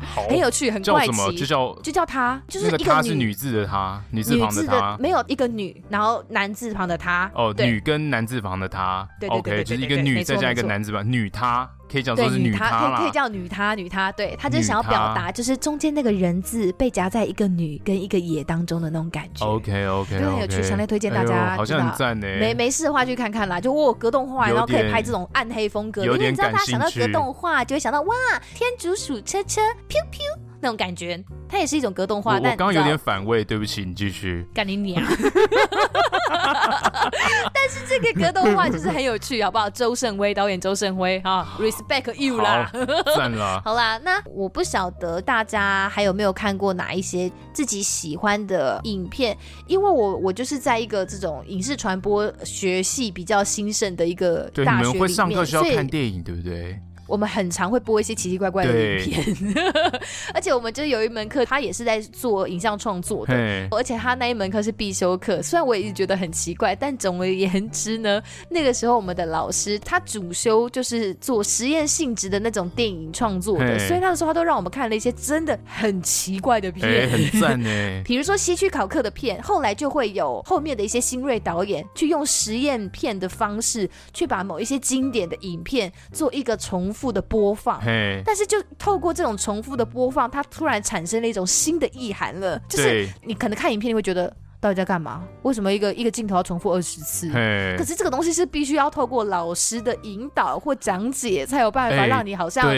很有趣，很怪奇？
就叫
就叫她，就是一个女，
那个她是女字的她，女字旁的她，
没有一个女，然后男字旁的她。
哦，女跟男字旁的她。对对对，就是一个女再加一个男字旁，女她。可以讲说是女她，
可以可以叫女她，女她，对，她就是想要表达，就是中间那个人字被夹在一个女跟一个野当中的那种感觉。
OK OK，
很有趣，强烈推荐大家。
好像很赞呢。
没没事的话去看看啦，就我格动画，然后可以拍这种暗黑风格，因为你知道大家想到格动画就会想到哇，天竺鼠车车，飘飘那种感觉。它也是一种格动画，但我
刚刚有点反胃，对不起，你继续。[laughs]
干你娘！[laughs] 但是这个格动画就是很有趣，好不好？周胜威导演，周胜威啊，respect you 啦，
赞了。[laughs]
好啦，那我不晓得大家还有没有看过哪一些自己喜欢的影片，因为我我就是在一个这种影视传播学系比较兴盛的一个大学里面，
你们会上课需要看电影，对不对？
我们很常会播一些奇奇怪怪的影片，[laughs] 而且我们就有一门课，他也是在做影像创作的，而且他那一门课是必修课。虽然我也一直觉得很奇怪，但总而言之呢，那个时候我们的老师他主修就是做实验性质的那种电影创作的，所以那个时候他都让我们看了一些真的很奇怪的片，
很赞呢。[laughs]
比如说西区考克的片，后来就会有后面的一些新锐导演去用实验片的方式，去把某一些经典的影片做一个重复。复的播放但是就透过这种重复的播放，它突然产生了一种新的意涵了。就是你可能看影片，你会觉得到底在干嘛？为什么一个一个镜头要重复二十次可是这个东西是必须要透过老师的引导或讲解，才有办法让你好像。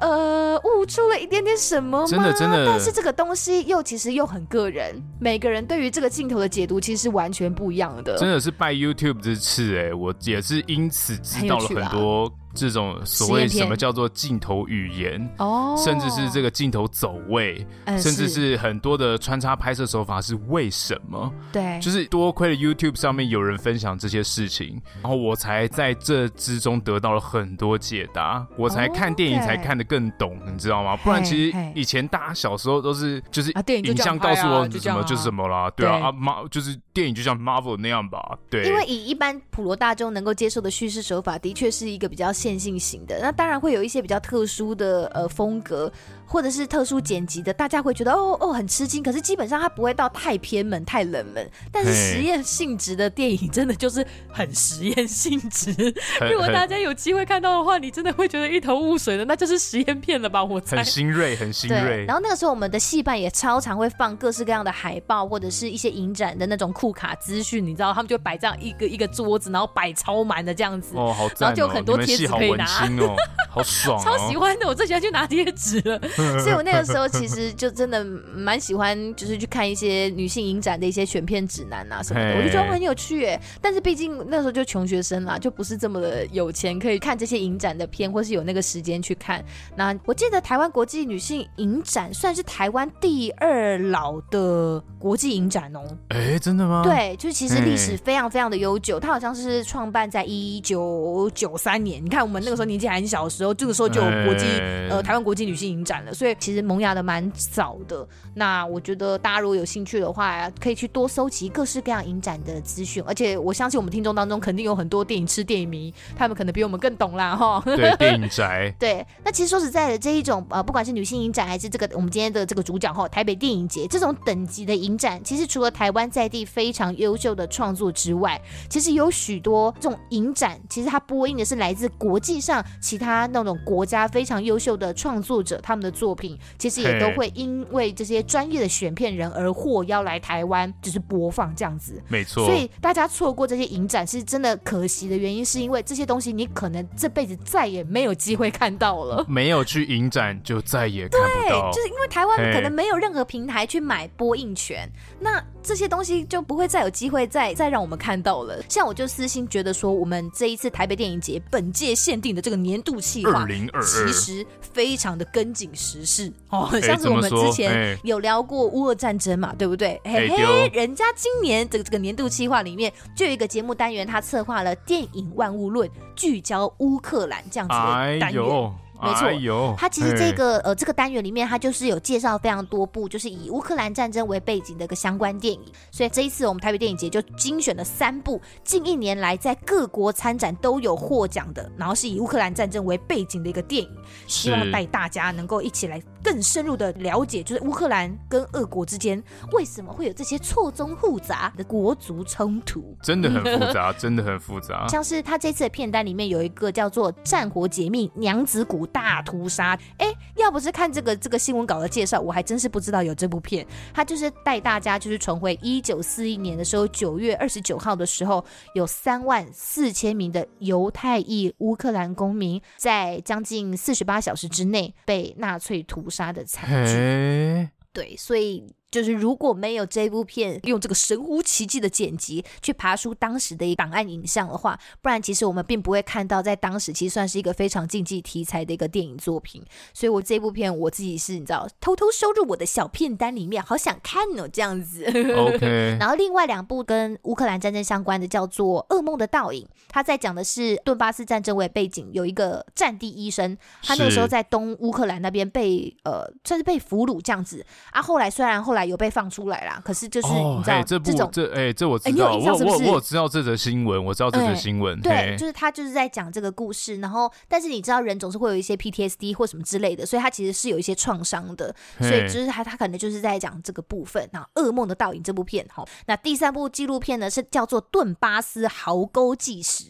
呃，悟出了一点点什么吗？
真的真的，
但是这个东西又其实又很个人，每个人对于这个镜头的解读其实是完全不一样的。
真的是拜 YouTube 之赐哎，我也是因此知道了很多。这种所谓什么叫做镜头语言，哦，甚至是这个镜头走位，嗯、甚至是很多的穿插拍摄手法是为什么？
对，
就是多亏了 YouTube 上面有人分享这些事情，然后我才在这之中得到了很多解答，我才看电影才看得更懂，哦 okay、你知道吗？不然其实以前大家小时候都是就是影像告诉我什么就是什么啦，对啊，啊马就是电影就像 Marvel 那样吧，对，
因为以一般普罗大众能够接受的叙事手法，的确是一个比较。线性型的，那当然会有一些比较特殊的呃风格。或者是特殊剪辑的，大家会觉得哦哦很吃惊，可是基本上它不会到太偏门、太冷门。但是实验性质的电影真的就是很实验性质。[laughs] 如果大家有机会看到的话，你真的会觉得一头雾水的，那就是实验片了吧？我猜。
很新锐，很新锐。
然后那个时候我们的戏班也超常会放各式各样的海报，或者是一些影展的那种库卡资讯，你知道，他们就摆这样一个一个桌子，然后摆超满的这样子。
哦，好赞哦。
然后就有很多贴纸可以拿。
哦，好爽哦。[laughs]
超喜欢的，我最喜欢去拿贴纸了。[laughs] 所以我那个时候其实就真的蛮喜欢，就是去看一些女性影展的一些选片指南啊什么的，我就觉得很有趣哎。但是毕竟那时候就穷学生啦，就不是这么的有钱可以看这些影展的片，或是有那个时间去看。那我记得台湾国际女性影展算是台湾第二老的国际影展哦。
哎，真的吗？
对，就是其实历史非常非常的悠久，它好像是创办在一九九三年。你看我们那个时候年纪还很小的时候，这个时候就有国际呃台湾国际女性影展了。了，所以其实萌芽的蛮早的。那我觉得大家如果有兴趣的话，可以去多搜集各式各样影展的资讯。而且我相信我们听众当中肯定有很多电影痴、电影迷，他们可能比我们更懂啦，哈。
对，电影宅。[laughs]
对，那其实说实在的，这一种呃，不管是女性影展还是这个我们今天的这个主角哈，台北电影节这种等级的影展，其实除了台湾在地非常优秀的创作之外，其实有许多这种影展，其实它播映的是来自国际上其他那种国家非常优秀的创作者，他们的作品，其实也都会因为这些专业的选片人而获邀来台湾，就是播放这样子。
没错。
所以大家错过这些影展是真的可惜的原因，是因为这些东西你可能这辈子再也没有机会看到了。[laughs]
没有去影展就再也看不到。
对，就是因为台湾可能没有任何平台去买播映权，那这些东西就不会再有机会再再让我们看到了。像我就私心觉得说，我们这一次台北电影节本届限定的这个年度企划，其实非常的跟紧时事。哦，[laughs] 像是我们之前有聊过乌俄战争嘛，对不对？嘿嘿，人家今年这个这个年度计划里面就有一个节目单元，他策划了电影万物论，聚焦乌克兰这样子的单元。没错，它其实这个呃这个单元里面，它就是有介绍非常多部，就是以乌克兰战争为背景的一个相关电影。所以这一次我们台北电影节就精选了三部近一年来在各国参展都有获奖的，然后是以乌克兰战争为背景的一个电影，希望带大家能够一起来更深入的了解，就是乌克兰跟俄国之间为什么会有这些错综复杂的国族冲突，
真的很复杂，[laughs] 真的很复杂。
像是他这次的片单里面有一个叫做《战火解密娘子谷》。大屠杀，哎，要不是看这个这个新闻稿的介绍，我还真是不知道有这部片。他就是带大家就是重回一九四一年的时候，九月二十九号的时候，有三万四千名的犹太裔乌克兰公民在将近四十八小时之内被纳粹屠杀的惨剧。对，所以。就是如果没有这部片用这个神乎其技的剪辑去爬出当时的一档案影像的话，不然其实我们并不会看到在当时其实算是一个非常禁忌题材的一个电影作品。所以我这部片我自己是你知道偷偷收入我的小片单里面，好想看哦这样子。
OK。[laughs]
然后另外两部跟乌克兰战争相关的叫做《噩梦的倒影》，他在讲的是顿巴斯战争为背景，有一个战地医生，他那个时候在东乌克兰那边被呃算是被俘虏这样子啊。后来虽然后来。有被放出来啦，可是就是你知道这种、哦、
这哎、欸、这我知道，欸、我我我知道这则新闻，我知道这则新闻、欸，
对，就是他就是在讲这个故事，然后但是你知道人总是会有一些 PTSD 或什么之类的，所以他其实是有一些创伤的，所以就是他他可能就是在讲这个部分。那《噩梦的倒影》这部片，好，那第三部纪录片呢是叫做《顿巴斯壕沟纪
实》。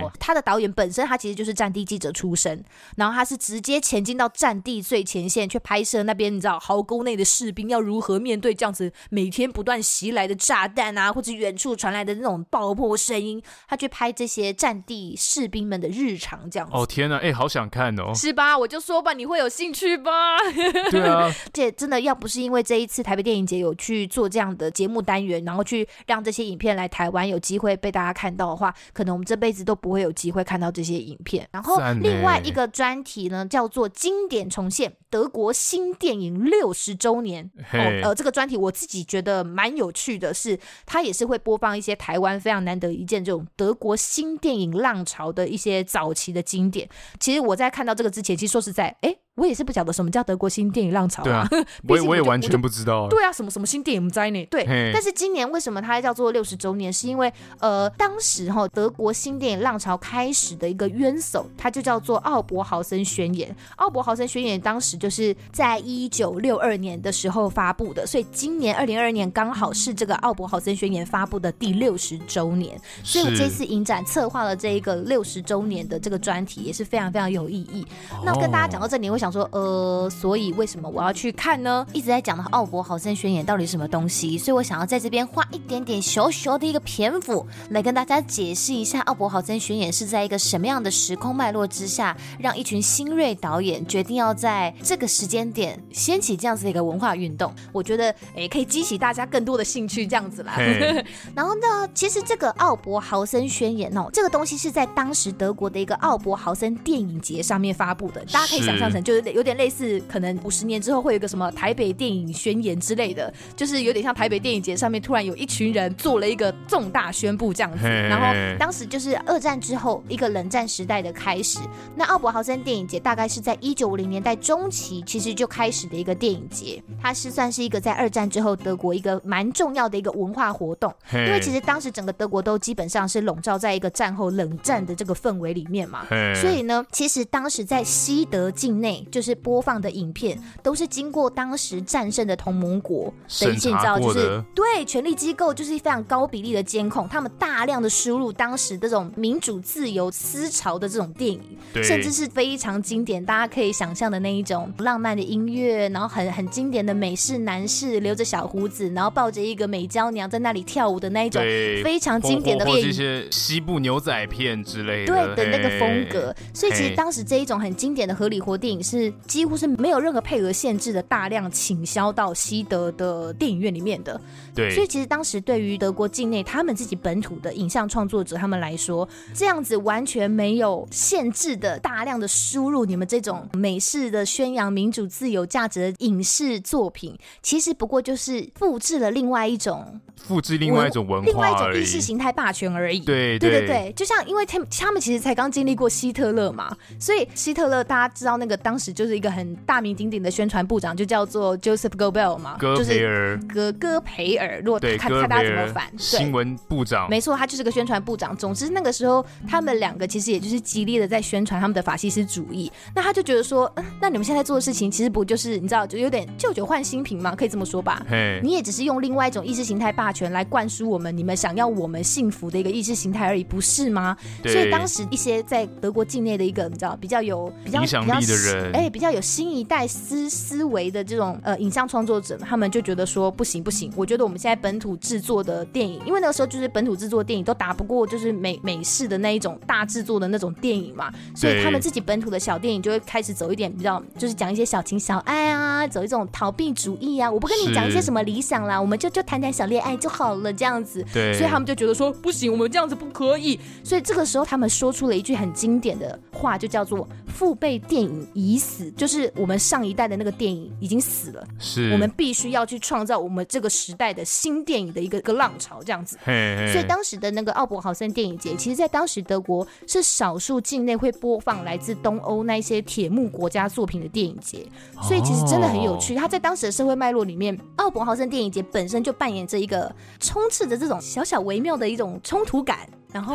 哦，他的导演本身他其实就是战地记者出身，然后他是直接前进到战地最前线去拍摄那边，你知道壕沟内的士兵要如何面对这样子每天不断袭来的炸弹啊，或者远处传来的那种爆破声音，他去拍这些战地士兵们的日常这样子。
哦天哪，哎，好想看哦，
是吧？我就说吧，你会有兴趣吧？
对啊，
这真的要不是因为这一次台北电影节有去做这样的节目单元，然后去让这些影片来台湾有机会被大家看到的话，可能我们这辈子。都不会有机会看到这些影片。然后另外一个专题呢，叫做“经典重现德国新电影六十周年”。哦，呃，这个专题我自己觉得蛮有趣的是，它也是会播放一些台湾非常难得一见这种德国新电影浪潮的一些早期的经典。其实我在看到这个之前，其实说实在，哎。我也是不晓得什么叫德国新电影浪潮啊，
对啊，[laughs] 我我也完全不知道。
对啊，什么什么新电影在呢？对，但是今年为什么它叫做六十周年？是因为呃，当时哈德国新电影浪潮开始的一个渊藪，它就叫做奥伯豪森宣言。奥伯豪森宣言当时就是在一九六二年的时候发布的，所以今年二零二二年刚好是这个奥伯豪森宣言发布的第六十周年。所以我这次影展策划了这一个六十周年的这个专题，也是非常非常有意义。那跟大家讲到这里，我想。想说呃，所以为什么我要去看呢？一直在讲的奥博豪森宣言到底是什么东西？所以我想要在这边花一点点小小的一个篇幅来跟大家解释一下奥博豪森宣言是在一个什么样的时空脉络之下，让一群新锐导演决定要在这个时间点掀起这样子的一个文化运动。我觉得诶，可以激起大家更多的兴趣，这样子啦。[laughs] 然后呢，其实这个奥博豪森宣言哦，这个东西是在当时德国的一个奥博豪森电影节上面发布的，大家可以想象成就。就是有点类似，可能五十年之后会有个什么台北电影宣言之类的，就是有点像台北电影节上面突然有一群人做了一个重大宣布这样子。然后当时就是二战之后一个冷战时代的开始。那奥伯豪森电影节大概是在一九五零年代中期，其实就开始的一个电影节，它是算是一个在二战之后德国一个蛮重要的一个文化活动。因为其实当时整个德国都基本上是笼罩在一个战后冷战的这个氛围里面嘛，所以呢，其实当时在西德境内就是播放的影片，都是经过当时战胜的同盟国的一些你知道，就是对权力机构就是非常高比例的监控，他们大量的输入当时这种民主自由思潮的这种电影，甚至是非常经典，大家可以想象的那一种浪漫的音乐，然后很很经典的美式男士留着小胡子，然后抱着一个美娇娘在那里跳舞的那一种非常经典的电影，或者
一些西部牛仔片之类
的，对的那个风格。所以其实当时这一种很经典的合理活电影是几乎是没有任何配额限制的，大量倾销到西德的电影院里面的。
对，
所以其实当时对于德国境内他们自己本土的影像创作者他们来说，这样子完全没有限制的大量的输入你们这种美式的宣扬民主自由价值的影视作品，其实不过就是复制了另外一种。
复制另外一种文化，
另外一种意识形态霸权而已。
对
对对对，就像因为他们他们其实才刚经历过希特勒嘛，所以希特勒大家知道那个当时就是一个很大名鼎鼎的宣传部长，就叫做 Joseph Goebbels 嘛，
戈培尔，
戈戈培尔。如果看看大家怎么反，
新闻部长，
没错，他就是个宣传部长。总之那个时候他们两个其实也就是极力的在宣传他们的法西斯主义。那他就觉得说，嗯，那你们现在做的事情其实不就是你知道，就有点旧酒换新瓶嘛，可以这么说吧？[laughs]
嘿，
你也只是用另外一种意识形态霸权来灌输我们，你们想要我们幸福的一个意识形态而已，不是吗？所以当时一些在德国境内的一个你知道比较有比较
影响力的人，
哎，比较有新一代思思维的这种呃影像创作者，他们就觉得说不行不行，我觉得我们现在本土制作的电影，因为那个时候就是本土制作电影都打不过就是美美式的那一种大制作的那种电影嘛，所以他们自己本土的小电影就会开始走一点比较，就是讲一些小情小爱啊，走一种逃避主义啊，我不跟你讲一些什么理想啦，我们就就谈谈小恋爱就好了，这样。子，对，所以他们就觉得说不行，我们这样子不可以。所以这个时候，他们说出了一句很经典的话，就叫做“父辈电影已死”，就是我们上一代的那个电影已经死了，
是
我们必须要去创造我们这个时代的新电影的一个一个浪潮，这样子。
嘿嘿，
所以当时的那个奥伯豪森电影节，其实在当时德国是少数境内会播放来自东欧那一些铁幕国家作品的电影节，所以其实真的很有趣。他在当时的社会脉络里面，奥伯豪森电影节本身就扮演着一个充斥。着这种小小微妙的一种冲突感。然后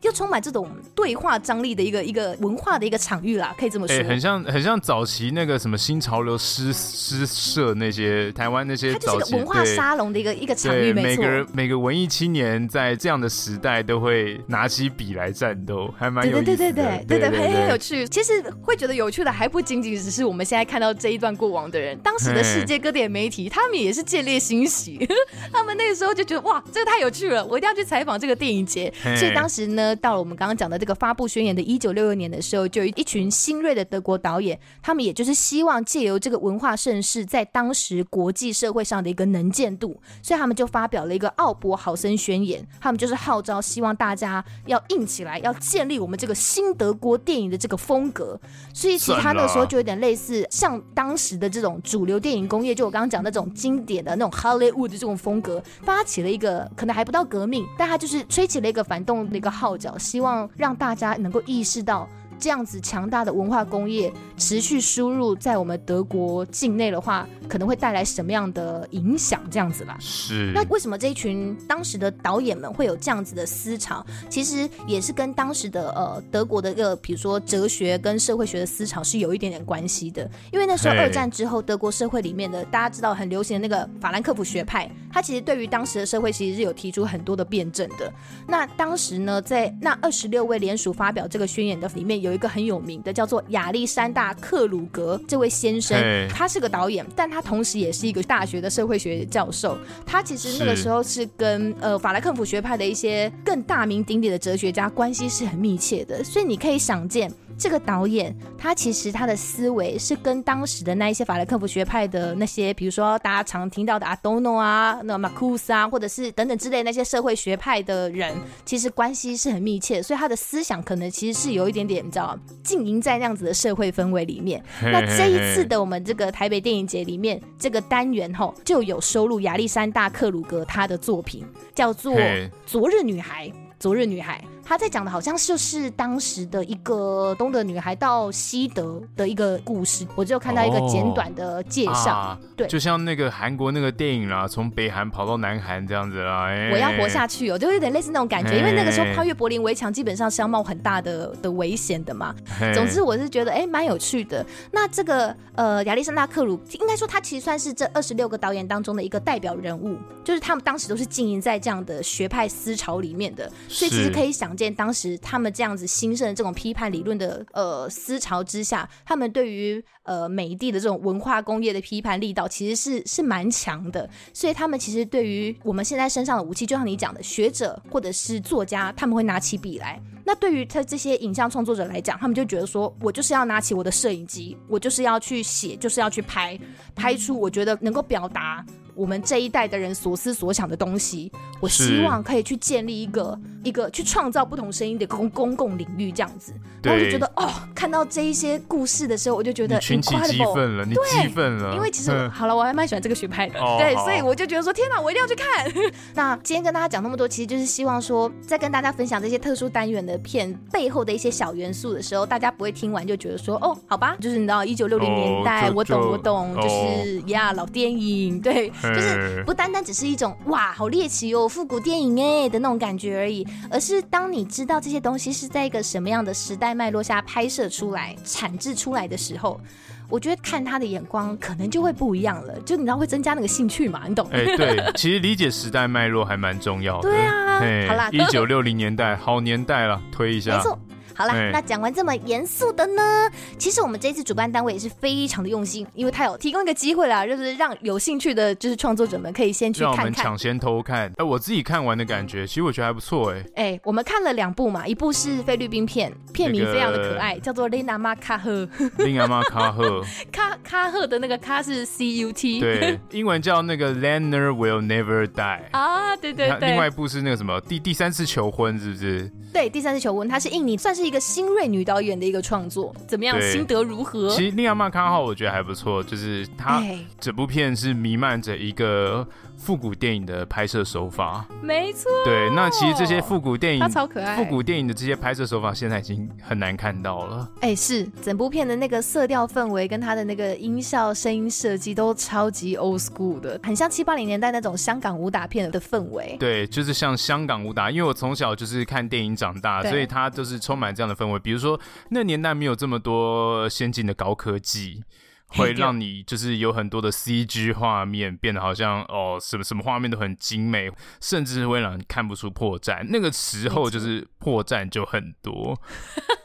又充满这种对话张力的一个一个文化的一个场域啦，可以这么说。
欸、很像很像早期那个什么新潮流诗诗社那些台湾那些，
它就是一个文化沙龙的一个一个场域，没错。
每个人每个文艺青年在这样的时代都会拿起笔来战斗，还蛮有意思的。对对对对对很很有趣。其实会觉得有趣的还不仅仅只是我们现在看到这一段过往的人，当时的世界各地的媒体，他们也是见猎心喜，[laughs] 他们那个时候就觉得哇，这个太有趣了，我一定要去采访这个电影节。所以当时呢，到了我们刚刚讲的这个发布宣言的一九六六年的时候，就有一群新锐的德国导演，他们也就是希望借由这个文化盛世，在当时国际社会上的一个能见度，所以他们就发表了一个奥伯豪森宣言，他们就是号召希望大家要硬起来，要建立我们这个新德国电影的这个风格。所以其实他那个时候就有点类似像当时的这种主流电影工业，就我刚刚讲那种经典的那种 Hollywood 的这种风格，发起了一个可能还不到革命，但他就是吹起了一个反动。一个号角，希望让大家能够意识到。这样子强大的文化工业持续输入在我们德国境内的话，可能会带来什么样的影响？这样子吧。是。
那为什么这一群当时的导演们会有这样子的思潮？其实也是跟当时的呃德国的一个，比如说哲学跟社会学的思潮是有一点点关系的。因为那时候二战之后，德国社会里面的大家知道很流行的那个法兰克福学派，他其实对于当时的社会其实是有提出很多的辩证的。那当时呢，在那二十六位联署发表这个宣言的里面有。有一个很有名的叫做亚历山大·克鲁格这位先生，他是个导演，但他同时也是一个大学的社会学教授。他其实那个时候是跟呃法兰克福学派的一些更大名鼎鼎的哲学家关系是很密切的，所以你可以想见。这个导演他其实他的思维是跟当时的那一些法兰克福学派的那些，比如说大家常听到的阿多诺啊、那马库斯啊，或者是等等之类那些社会学派的人，其实关系是很密切，所以他的思想可能其实是有一点点，你知道，浸淫在那样子的社会氛围里面。那这一次的我们这个台北电影节里面，这个单元吼就有收录亚历山大克鲁格他的作品，叫做《昨日女孩》。昨日女孩。他在讲的好像就是当时的一个东德女孩到西德的一个故事，我就看到一个简短的介绍，哦啊、对，
就像那个韩国那个电影啦，从北韩跑到南韩这样子啦，
我要活下去哦，就有点类似那种感觉，因为那个时候跨越柏林围墙基本上是要冒很大的的危险的嘛。总之我是觉得哎蛮有趣的。那这个呃亚历山大克鲁应该说他其实算是这二十六个导演当中的一个代表人物，就是他们当时都是经营在这样的学派思潮里面的，所以其实可以想。当时他们这样子兴盛的这种批判理论的呃思潮之下，他们对于呃美帝的这种文化工业的批判力道其实是是蛮强的，所以他们其实对于我们现在身上的武器，就像你讲的学者或者是作家，他们会拿起笔来。那对于他这些影像创作者来讲，他们就觉得说，我就是要拿起我的摄影机，我就是要去写，就是要去拍，拍出我觉得能够表达。我们这一代的人所思所想的东西，我希望可以去建立一个一个去创造不同声音的公公共领域，这样子。然后我就觉得哦，看到这一些故事的时候，我就觉得
群起激愤了，你激愤了。
因为其实好了，我还蛮喜欢这个学派的，
哦、
对，所以我就觉得说，天哪，我一定要去看。[laughs] 那今天跟大家讲那么多，其实就是希望说，在跟大家分享这些特殊单元的片背后的一些小元素的时候，大家不会听完就觉得说，哦，好吧，就是你知道一九六零年代，哦、我懂我懂，就是呀，老电影，对。就是不单单只是一种哇，好猎奇哦，复古电影哎的那种感觉而已，而是当你知道这些东西是在一个什么样的时代脉络下拍摄出来、产制出来的时候，我觉得看他的眼光可能就会不一样了，就你知道会增加那个兴趣嘛，你懂？
哎，对，其实理解时代脉络还蛮重要的。
对啊，好啦，
一九六零年代，好年代了，推一下。
没错。好了，那讲完这么严肃的呢，其实我们这次主办单位也是非常的用心，因为他有提供一个机会啦，就是让有兴趣的，就是创作者们可以先去看看，
让我们抢先偷看。哎，我自己看完的感觉，其实我觉得还不错哎。
哎，我们看了两部嘛，一部是菲律宾片，片名非常的可爱，叫做《林阿玛卡赫》。
林阿玛卡赫，
卡卡赫的那个卡是 C U T，
对，英文叫那个 Leonard Will Never Die
啊，对对对。
另外一部是那个什么第第三次求婚，是不是？
对，第三次求婚，它是印尼，算是一个新锐女导演的一个创作，怎么样？心得如何？
其实《利亚曼卡号》我觉得还不错，就是它整部片是弥漫着一个。复古电影的拍摄手法，
没错。
对，那其实这些复古电影，
它超可爱。
复古电影的这些拍摄手法，现在已经很难看到了。
哎，是整部片的那个色调氛围跟它的那个音效、声音设计都超级 old school 的，很像七八零年代那种香港武打片的氛围。
对，就是像香港武打，因为我从小就是看电影长大，所以它就是充满这样的氛围。比如说，那年代没有这么多先进的高科技。会让你就是有很多的 CG 画面变得好像哦，什么什么画面都很精美，甚至会让你看不出破绽。那个时候就是破绽就很多。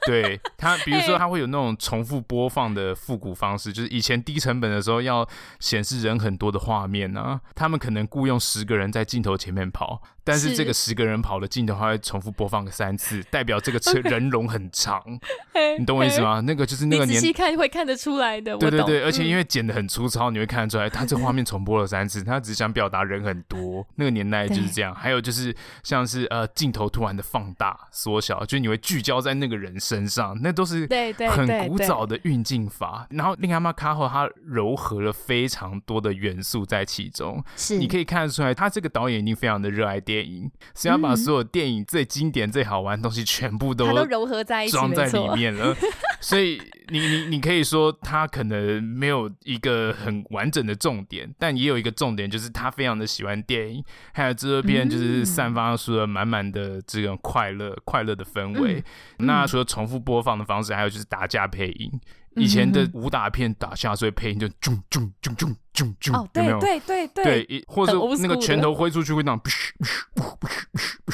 对它，[laughs] 比如说它会有那种重复播放的复古方式，就是以前低成本的时候要显示人很多的画面啊，他们可能雇佣十个人在镜头前面跑。但是这个十个人跑的镜头，它会重复播放个三次，代表这个车 [laughs] 人龙很长，[laughs] 你懂我意思吗？那个就是那个年，
仔细看会看得出来的。
对对对，而且因为剪的很粗糙，你会看得出来，他这画面重播了三次，他只想表达人很多。那个年代就是这样。还有就是像是呃镜头突然的放大缩小，就你会聚焦在那个人身上，那都是对对很古早的运镜法。然后另外嘛，卡后他糅合了非常多的元素在其中，是你可以看得出来，他这个导演一定非常的热爱电影。电影是要把所有电影最经典、最好玩的东西全部都
都糅合在一起，
装在里面了。[laughs] 所以你你你可以说他可能没有一个很完整的重点，但也有一个重点，就是他非常的喜欢电影，还有这边就是散发出了满满的这种快乐、快乐的氛围。那除了重复播放的方式，还有就是打架配音。以前的武打片打架，所以配音就啾啾啾啾啾啾，有没有？
对对对
对，或者那个拳头挥出去会那种，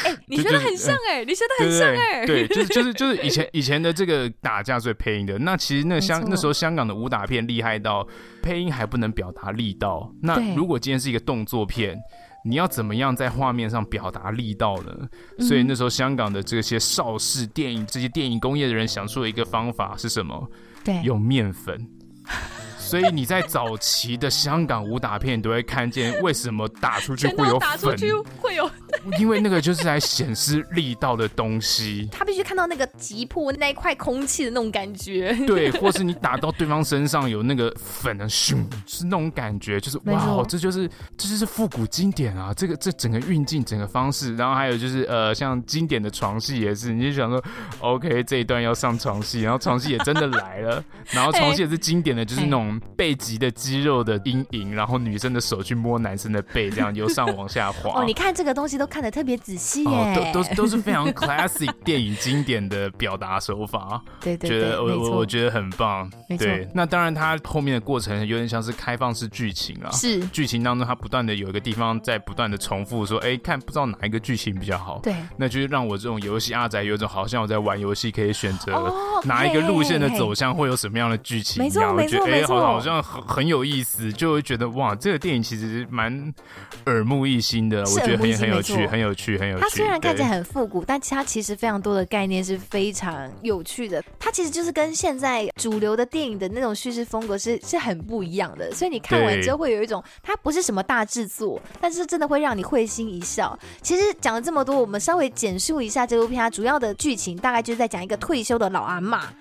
哎，你觉得很像哎，你觉得很像哎，
对，就是就是就是以前 [laughs] 以前的这个打架所以配音的，那其实那香那时候香港的武打片厉害到配音还不能表达力道，那如果今天是一个动作片。你要怎么样在画面上表达力道呢？嗯、所以那时候香港的这些邵氏电影、这些电影工业的人想出了一个方法是什么？
对，
用面粉。所以你在早期的香港武打片，你都会看见为什么打出去会有粉，
会有，[laughs]
因为那个就是来显示力道的东西。
他必须看到那个击破那一块空气的那种感觉。
对，或是你打到对方身上有那个粉的咻，是那种感觉，就是哇，这就是这就是复古经典啊！这个这整个运镜整个方式，然后还有就是呃，像经典的床戏也是，你就想说，OK，这一段要上床戏，然后床戏也真的来了，[laughs] 然后床戏也是经典的，就是那种。背脊的肌肉的阴影，然后女生的手去摸男生的背，这样由上往下滑。
哦，你看这个东西都看得特别仔细耶，
哦、都都都是非常 classic [laughs] 电影经典的表达手法。
对对对，觉得
我我我觉得很棒。对，那当然，它后面的过程有点像是开放式剧情啊。
是。
剧情当中，它不断的有一个地方在不断的重复说，哎，看不知道哪一个剧情比较好。
对。
那就是让我这种游戏阿宅有一种好像我在玩游戏，可以选择哪一个路线的走向会有什么样的剧情一样。
没错没错没错。
好像很很有意思，就会觉得哇，这个电影其实蛮耳目一新的，我觉得很很有趣，很有趣，很有趣。
它虽然看起来很复古，但它其实非常多的概念是非常有趣的。它其实就是跟现在主流的电影的那种叙事风格是是很不一样的，所以你看完之后会有一种，它不是什么大制作，但是真的会让你会心一笑。其实讲了这么多，我们稍微简述一下这部片它主要的剧情，大概就是在讲一个退休的老阿妈，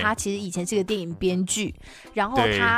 她其实以前是个电影编剧，然后她。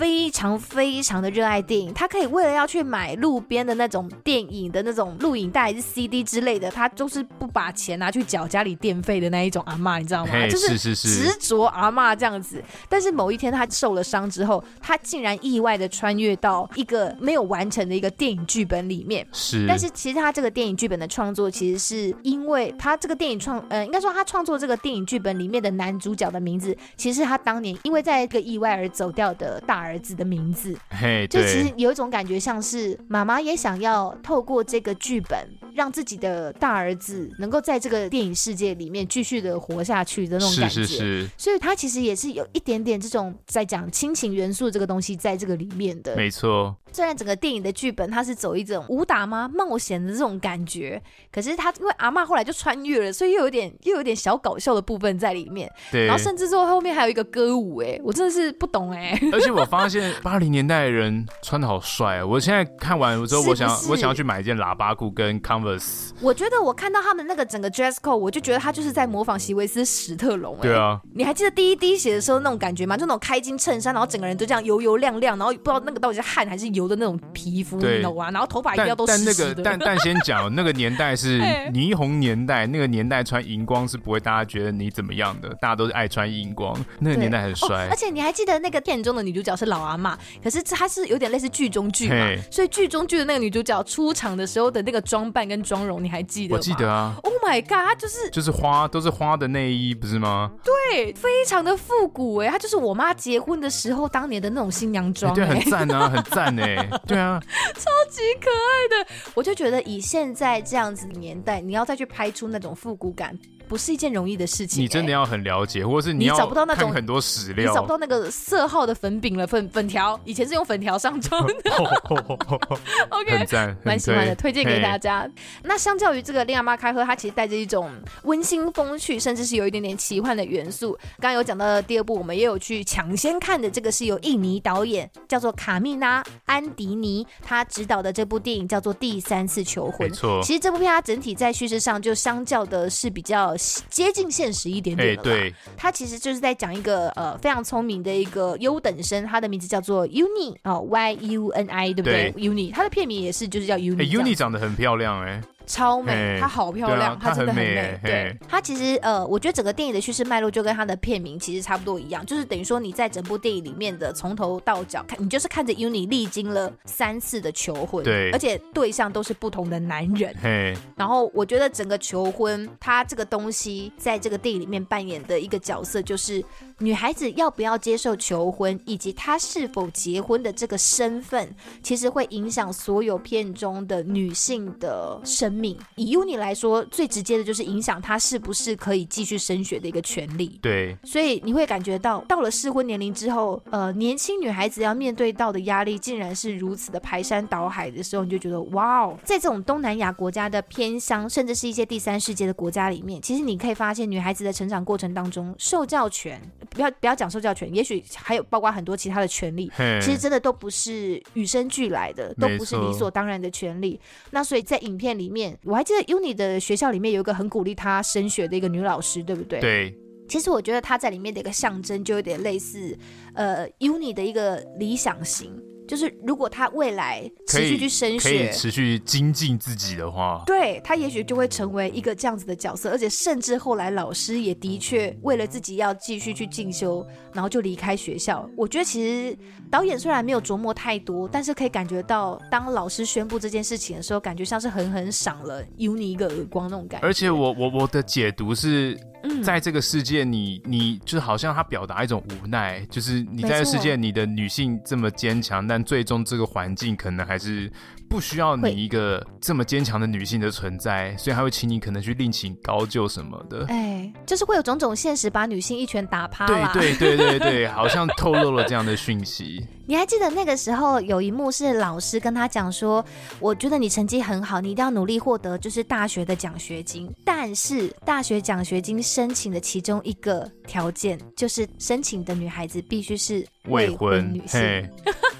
非常非常的热爱电影，他可以为了要去买路边的那种电影的那种录影带还是 CD 之类的，他就是不把钱拿去缴家里电费的那一种阿嬷，你知道吗？就是执着阿嬷这样子。但是某一天他受了伤之后，他竟然意外的穿越到一个没有完成的一个电影剧本里面。
是。
但是其实他这个电影剧本的创作，其实是因为他这个电影创，呃，应该说他创作这个电影剧本里面的男主角的名字，其实是他当年因为在一个意外而走掉的大儿。儿子的名字，
嘿，
就其实有一种感觉，像是妈妈也想要透过这个剧本，让自己的大儿子能够在这个电影世界里面继续的活下去的那种感觉。
是是是。
所以他其实也是有一点点这种在讲亲情元素这个东西在这个里面的。
没错。
虽然整个电影的剧本它是走一种武打吗冒险的这种感觉，可是他因为阿妈后来就穿越了，所以又有点又有点小搞笑的部分在里面。
对。
然后甚至说后面还有一个歌舞，哎，我真的是不懂哎。
而且我发现 [laughs] 八零年代的人穿的好帅啊！我现在看完之后，我想是是我想要去买一件喇叭裤跟 Converse。
我觉得我看到他们那个整个 dress code，我就觉得他就是在模仿席维斯史特龙。
对啊。
你还记得第一滴血的时候那种感觉吗？就那种开襟衬衫，然后整个人都这样油油亮亮，然后不知道那个到底是汗还是油的那种皮肤，你懂啊？然后头发一定要都湿湿的。但那个，
但但先讲那个年代是 [laughs] 霓虹年代，那个年代穿荧光是不会大家觉得你怎么样的，大家都是爱穿荧光。那个年代很帅。
哦，而且你还记得那个电影中的女主角是老阿妈，可是她是有点类似剧中剧嘛，所以剧中剧的那个女主角出场的时候的那个装扮跟妆容，你还记得吗？
我记得啊。
Oh my god，她就是
就是花都是花的内衣，不是吗？
对，非常的复古哎，她就是我妈结婚的时候当年的那种新娘妆，
对，很赞啊，[laughs] 很赞哎，对啊，
超级可爱的。我就觉得以现在这样子的年代，你要再去拍出那种复古感。不是一件容易的事情，欸，
你真的要很了解，或者是你，
你找不到那种
很多史料，
你找不到那个色号的粉饼了，粉粉条，以前是用粉条上妆的。OK，蛮喜欢的，推荐给大家。那相较于这个《恋阿妈开喝》，它其实带着一种温馨风趣，甚至是有一点点奇幻的元素。刚刚有讲到的第二部，我们也有去抢先看的，这个是由印尼导演叫做卡蜜拉安迪尼他执导的这部电影叫做《第三次求婚》。
没错，
其实这部片它整体在叙事上就相较的是比较。接近现实一点点的，对，他其实就是在讲一个呃非常聪明的一个优等生，他的名字叫做 Uni 哦，Y U N I 对不对，对？Uni，他的片名也是就是叫 Uni。欸
，Uni 长得很漂亮哎。
超美，她好漂亮，她、啊、真的很美。很美对，她其实呃，我觉得整个电影的叙事脉络就跟她的片名其实差不多一样，就是等于说你在整部电影里面的从头到脚看，你就是看着 Uni 历经了三次的求婚，
对，
而且对象都是不同的男人。嘿，然后我觉得整个求婚，它这个东西在这个电影里面扮演的一个角色，就是女孩子要不要接受求婚，以及她是否结婚的这个身份，其实会影响所有片中的女性的生命。以 Uni 来说，最直接的就是影响他是不是可以继续升学的一个权利。
对，
所以你会感觉到，到了适婚年龄之后，呃，年轻女孩子要面对到的压力，竟然是如此的排山倒海的时候，你就觉得哇哦，在这种东南亚国家的偏乡，甚至是一些第三世界的国家里面，其实你可以发现，女孩子的成长过程当中，受教权，不要不要讲受教权，也许还有包括很多其他的权利，其实真的都不是与生俱来的，都不是理所当然的权利。那所以在影片里面，我还记得 Uni 的学校里面有一个很鼓励他升学的一个女老师，对不对？
对。
其实我觉得她在里面的一个象征，就有点类似，呃，Uni 的一个理想型。就是如果他未来持续去升学，
可以持续精进自己的话，
对，他也许就会成为一个这样子的角色，而且甚至后来老师也的确为了自己要继续去进修，然后就离开学校。我觉得其实导演虽然没有琢磨太多，但是可以感觉到，当老师宣布这件事情的时候，感觉像是狠狠赏了 Uni 一个耳光那种感觉。
而且我我我的解读是。在这个世界你，你你就是好像他表达一种无奈，就是你在这世界，你的女性这么坚强，但最终这个环境可能还是不需要你一个这么坚强的女性的存在，所以他会请你可能去另请高就什么的。
哎，就是会有种种现实把女性一拳打趴。
对对对对对，[laughs] 好像透露了这样的讯息。
你还记得那个时候有一幕是老师跟他讲说，我觉得你成绩很好，你一定要努力获得就是大学的奖学金，但是大学奖学金申请的其中一个条件就是申请的女孩子必须是未婚女性。[laughs]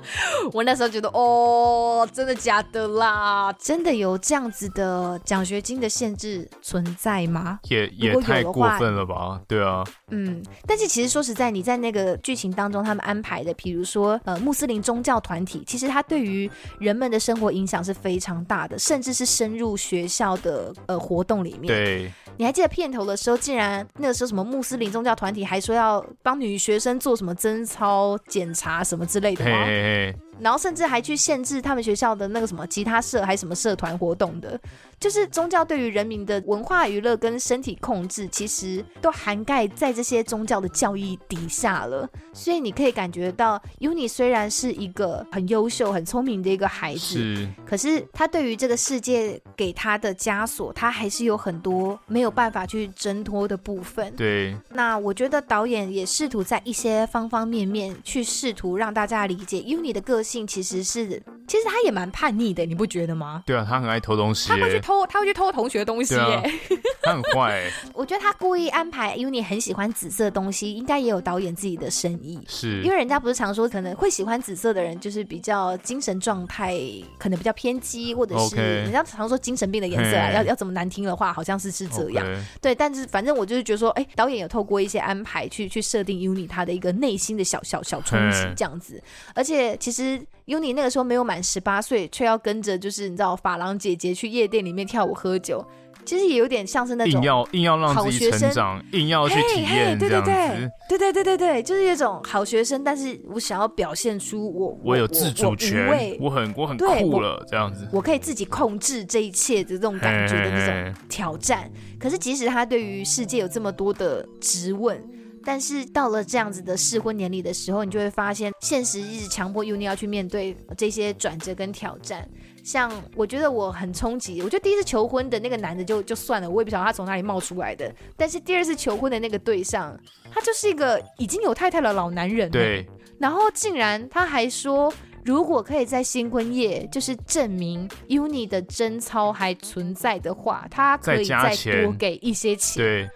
[laughs] 我那时候觉得，哦，真的假的啦？真的有这样子的奖学金的限制存在吗？
也也太过分了吧？对啊，
嗯，但是其实说实在，你在那个剧情当中，他们安排的，比如说呃，穆斯林宗教团体，其实它对于人们的生活影响是非常大的，甚至是深入学校的呃活动里面。
对，
你还记得片头的时候，竟然那个时候什么穆斯林宗教团体还说要帮女学生做什么贞操检查什么之类的吗？嘿嘿嘿然后甚至还去限制他们学校的那个什么吉他社，还是什么社团活动的。就是宗教对于人民的文化娱乐跟身体控制，其实都涵盖在这些宗教的教义底下了。所以你可以感觉到，Uni 虽然是一个很优秀、很聪明的一个孩子，
是，
可是他对于这个世界给他的枷锁，他还是有很多没有办法去挣脱的部分。
对。
那我觉得导演也试图在一些方方面面去试图让大家理解 Uni 的个性，其实是，其实他也蛮叛逆的，你不觉得吗？
对啊，他很爱偷东西。
他会去偷，他会去偷同学的东西耶、啊，[laughs]
他很坏。[laughs]
我觉得他故意安排 Uni 很喜欢紫色的东西，应该也有导演自己的深意。
是，
因为人家不是常说，可能会喜欢紫色的人，就是比较精神状态可能比较偏激，或者是人家常说精神病的颜色啊。要要怎么难听的话，好像是是这样。对，但是反正我就是觉得说，哎，导演有透过一些安排去去设定 Uni 他的一个内心的小小小冲击这样子。而且其实 Uni 那个时候没有满十八岁，却要跟着就是你知道法郎姐姐去夜店里面跳舞喝酒，其实也有点像是那种硬
要硬要让自己成长，硬要去体验。对对对，
对对对对对，就是一种好学生，但是我想要表现出我我，
有自主权，我，我很我很酷了这样子，
我可以自己控制这一切的这种感觉的那种挑战。可是即使他对于世界有这么多的质问。但是到了这样子的适婚年龄的时候，你就会发现现实一直强迫 Uni 要去面对这些转折跟挑战。像我觉得我很冲击，我觉得第一次求婚的那个男的就就算了，我也不晓得他从哪里冒出来的。但是第二次求婚的那个对象，他就是一个已经有太太的老男人。
对。
然后竟然他还说，如果可以在新婚夜就是证明 Uni 的贞操还存在的话，他可以再多给一些钱。
对。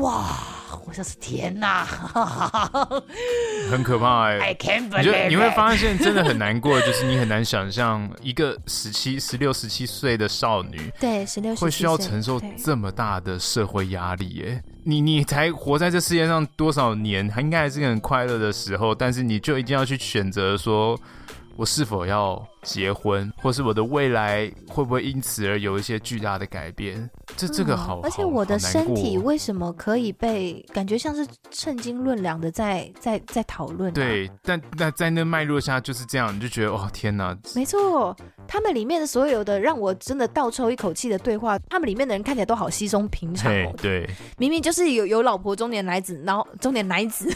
哇！我说是天哪，
很可怕哎、欸！你就你会发现，真的很难过，就是你很难想象一个十七、十六、十七岁的少女，
对，十六岁会
需要承受这么大的社会压力耶。你你才活在这世界上多少年，还应该还是个很快乐的时候，但是你就一定要去选择说。我是否要结婚，或是我的未来会不会因此而有一些巨大的改变？这这个好，
而且我的身体为什么可以被感觉像是称斤论两的在在在讨论？
对，但那在那脉络下就是这样，你就觉得哦天哪！
没错，他们里面的所有的让我真的倒抽一口气的对话，他们里面的人看起来都好稀松平常哦。
对，
明明就是有有老婆中年男子，然后中年男子。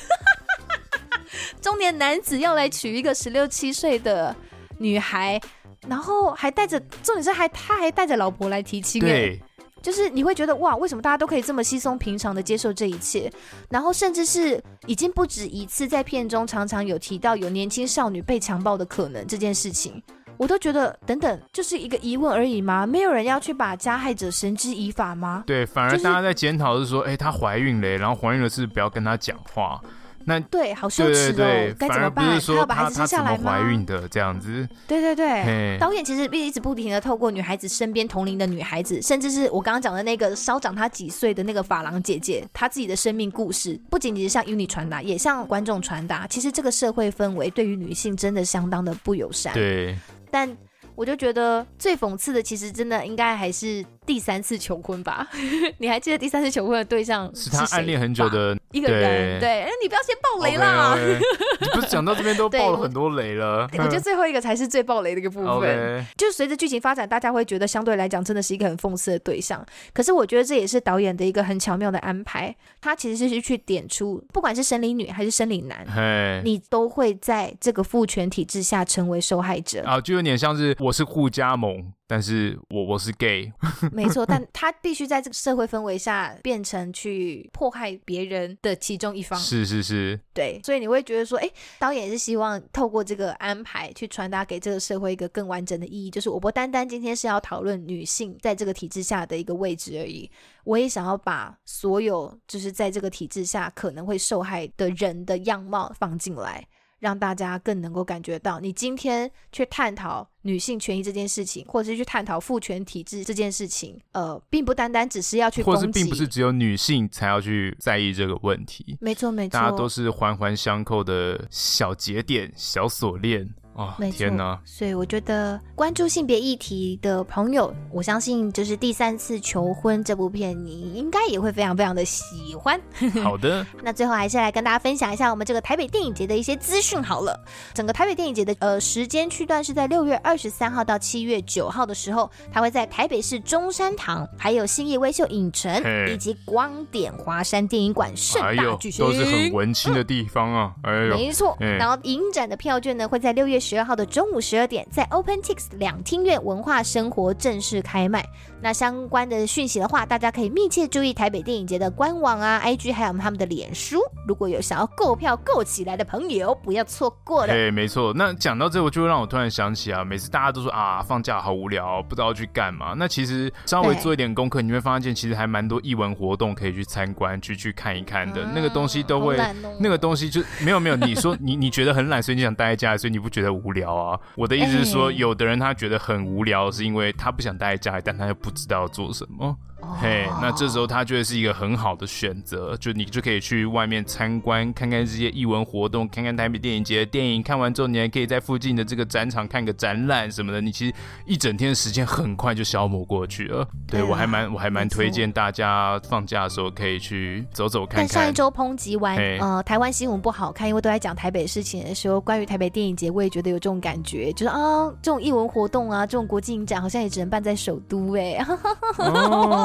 中年男子要来娶一个十六七岁的女孩，然后还带着，重点是还他还带着老婆来提亲，
对。
就是你会觉得哇，为什么大家都可以这么稀松平常的接受这一切？然后甚至是已经不止一次在片中常常有提到有年轻少女被强暴的可能这件事情，我都觉得等等，就是一个疑问而已吗？没有人要去把加害者绳之以法吗？
对，反而大家在检讨是说，哎、就是，她怀孕了，然后怀孕了是不要跟她讲话。那
对，好羞耻哦，该怎么办？他要把孩子生下来吗？
怀孕的这样子，
对对对。导演其实一直不停的透过女孩子身边同龄的女孩子，甚至是我刚刚讲的那个稍长她几岁的那个发廊姐姐，她自己的生命故事，不仅仅是向 UNI 传达，也向观众传达，其实这个社会氛围对于女性真的相当的不友善。
对，
但。我就觉得最讽刺的，其实真的应该还是第三次求婚吧？[laughs] 你还记得第三次求婚的对象是？
是他暗恋很久的
一个人。对，哎，你不要先爆雷啦！Okay, okay.
你不是讲到这边都爆了很多雷了？
我觉得 [laughs] 最后一个才是最爆雷的一个部分。就随着剧情发展，大家会觉得相对来讲真的是一个很讽刺的对象。可是我觉得这也是导演的一个很巧妙的安排。他其实是去点出，不管是生理女还是生理男.你都会在这个父权体制下成为受害者。
啊，就有点像是。我是护家盟，但是我我是 gay，[laughs]
没错，但 [laughs] 他必须在这个社会氛围下变成去迫害别人的其中一方，
是是是，
对，所以你会觉得说，哎，导演是希望透过这个安排去传达给这个社会一个更完整的意义，就是我不单单今天是要讨论女性在这个体制下的一个位置而已，我也想要把所有就是在这个体制下可能会受害的人的样貌放进来。让大家更能够感觉到，你今天去探讨女性权益这件事情，或者是去探讨父权体制这件事情，呃，并不单单只是要去
或是并不是只有女性才要去在意这个问题。
没错，没错，
大家都是环环相扣的小节点、小锁链。哦，天哪！
所以我觉得关注性别议题的朋友，我相信就是第三次求婚这部片，你应该也会非常非常的喜欢。[laughs]
好的，
那最后还是来跟大家分享一下我们这个台北电影节的一些资讯好了。整个台北电影节的呃时间区段是在六月二十三号到七月九号的时候，它会在台北市中山堂、还有新义威秀影城以及光点华山电影馆盛大举行，
都是很文青的地方啊。哎呦，
没错。然后影展的票券呢会在六月十二号的中午十二点，在 OpenTix 两厅院文化生活正式开卖。那相关的讯息的话，大家可以密切注意台北电影节的官网啊、IG，还有他们的脸书。如果有想要购票购起来的朋友，不要错过了。
哎，没错。那讲到这，我就会让我突然想起啊，每次大家都说啊，放假好无聊，不知道去干嘛。那其实稍微做一点功课，你会发现其实还蛮多艺文活动可以去参观、去去看一看的。嗯、那个东西都会，哦、那个东西就没有没有。你说你你觉得很懒，所以你想待在家里，所以你不觉得无聊啊？我的意思是说，有的人他觉得很无聊，是因为他不想待在家里，但他又不知道做什么。嘿、oh，那这时候他觉得是一个很好的选择，就你就可以去外面参观，看看这些艺文活动，看看台北电影节的电影。看完之后，你还可以在附近的这个展场看个展览什么的。你其实一整天的时间很快就消磨过去了。对，对我还蛮我还蛮推荐大家放假的时候可以去走走看看。
但上一周抨击完呃台湾新闻不好看，因为都在讲台北事情的时候，关于台北电影节，我也觉得有这种感觉，就是啊这种艺文活动啊，这种国际影展好像也只能办在首都哎、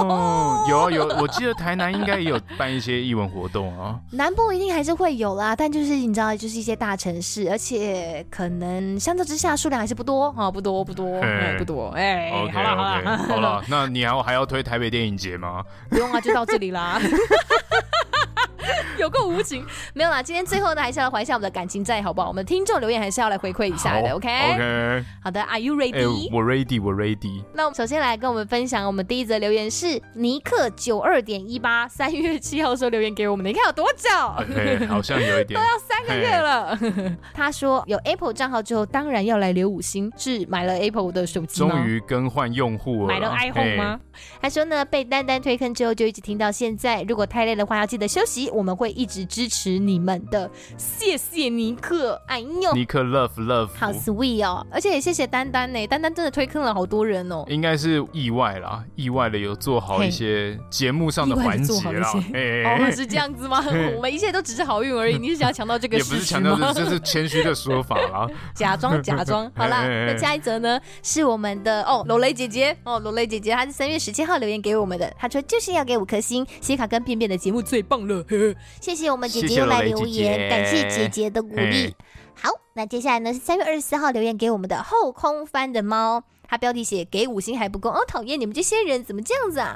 哦，有啊有，我记得台南应该也有办一些艺文活动啊。
南部一定还是会有啦，但就是你知道，就是一些大城市，而且可能相较之下数量还是不多啊，不多不多，哎、不多哎。
OK 好了好了好了，那你还还要推台北电影节吗？[laughs]
不用啊，就到这里啦。[laughs] [laughs] 有够无情，没有啦。今天最后呢，还是要还一下我们的感情债，好不好？我们听众留言还是要来回馈一下的，OK？OK。Okay?
Okay.
好的，Are you ready？、
欸、我 ready，我 ready。
那我们首先来跟我们分享，我们第一则留言是尼克九二点一八，三月七号时候留言给我们的，你看有多久？
欸、好像有一点，[laughs]
都要三个月了。[laughs] 他说有 Apple 账号之后，当然要来留五星。是买了 Apple 的手机吗？
终于更换用户了，
买了 iPhone 吗？他说呢，被丹丹推坑之后，就一直听到现在。如果太累的话，要记得休息。我们会一直支持你们的，谢谢尼克。哎呦，
尼克 love love，
好 sweet 哦！而且也谢谢丹丹呢，丹丹真的推坑了好多人哦。
应该是意外啦，意外的有做好一些节目上的环节啦。
哦，是这样子吗？我们一切都只是好运而已。你是想要强调这个事实吗？也不是强调，
这是谦虚的说法啦。
假 [laughs] 装假装。[laughs] 好啦，那下一则呢？是我们的哦，罗雷姐姐哦，罗雷姐姐，她是三月十七号留言给我们的，他说就是要给五颗星，西卡跟便便的节目最棒了。谢谢我们姐姐又来留言，感谢姐姐的鼓励。好。那接下来呢是三月二十四号留言给我们的后空翻的猫。他标题写给五星还不够哦，讨厌你们这些人怎么这样子啊？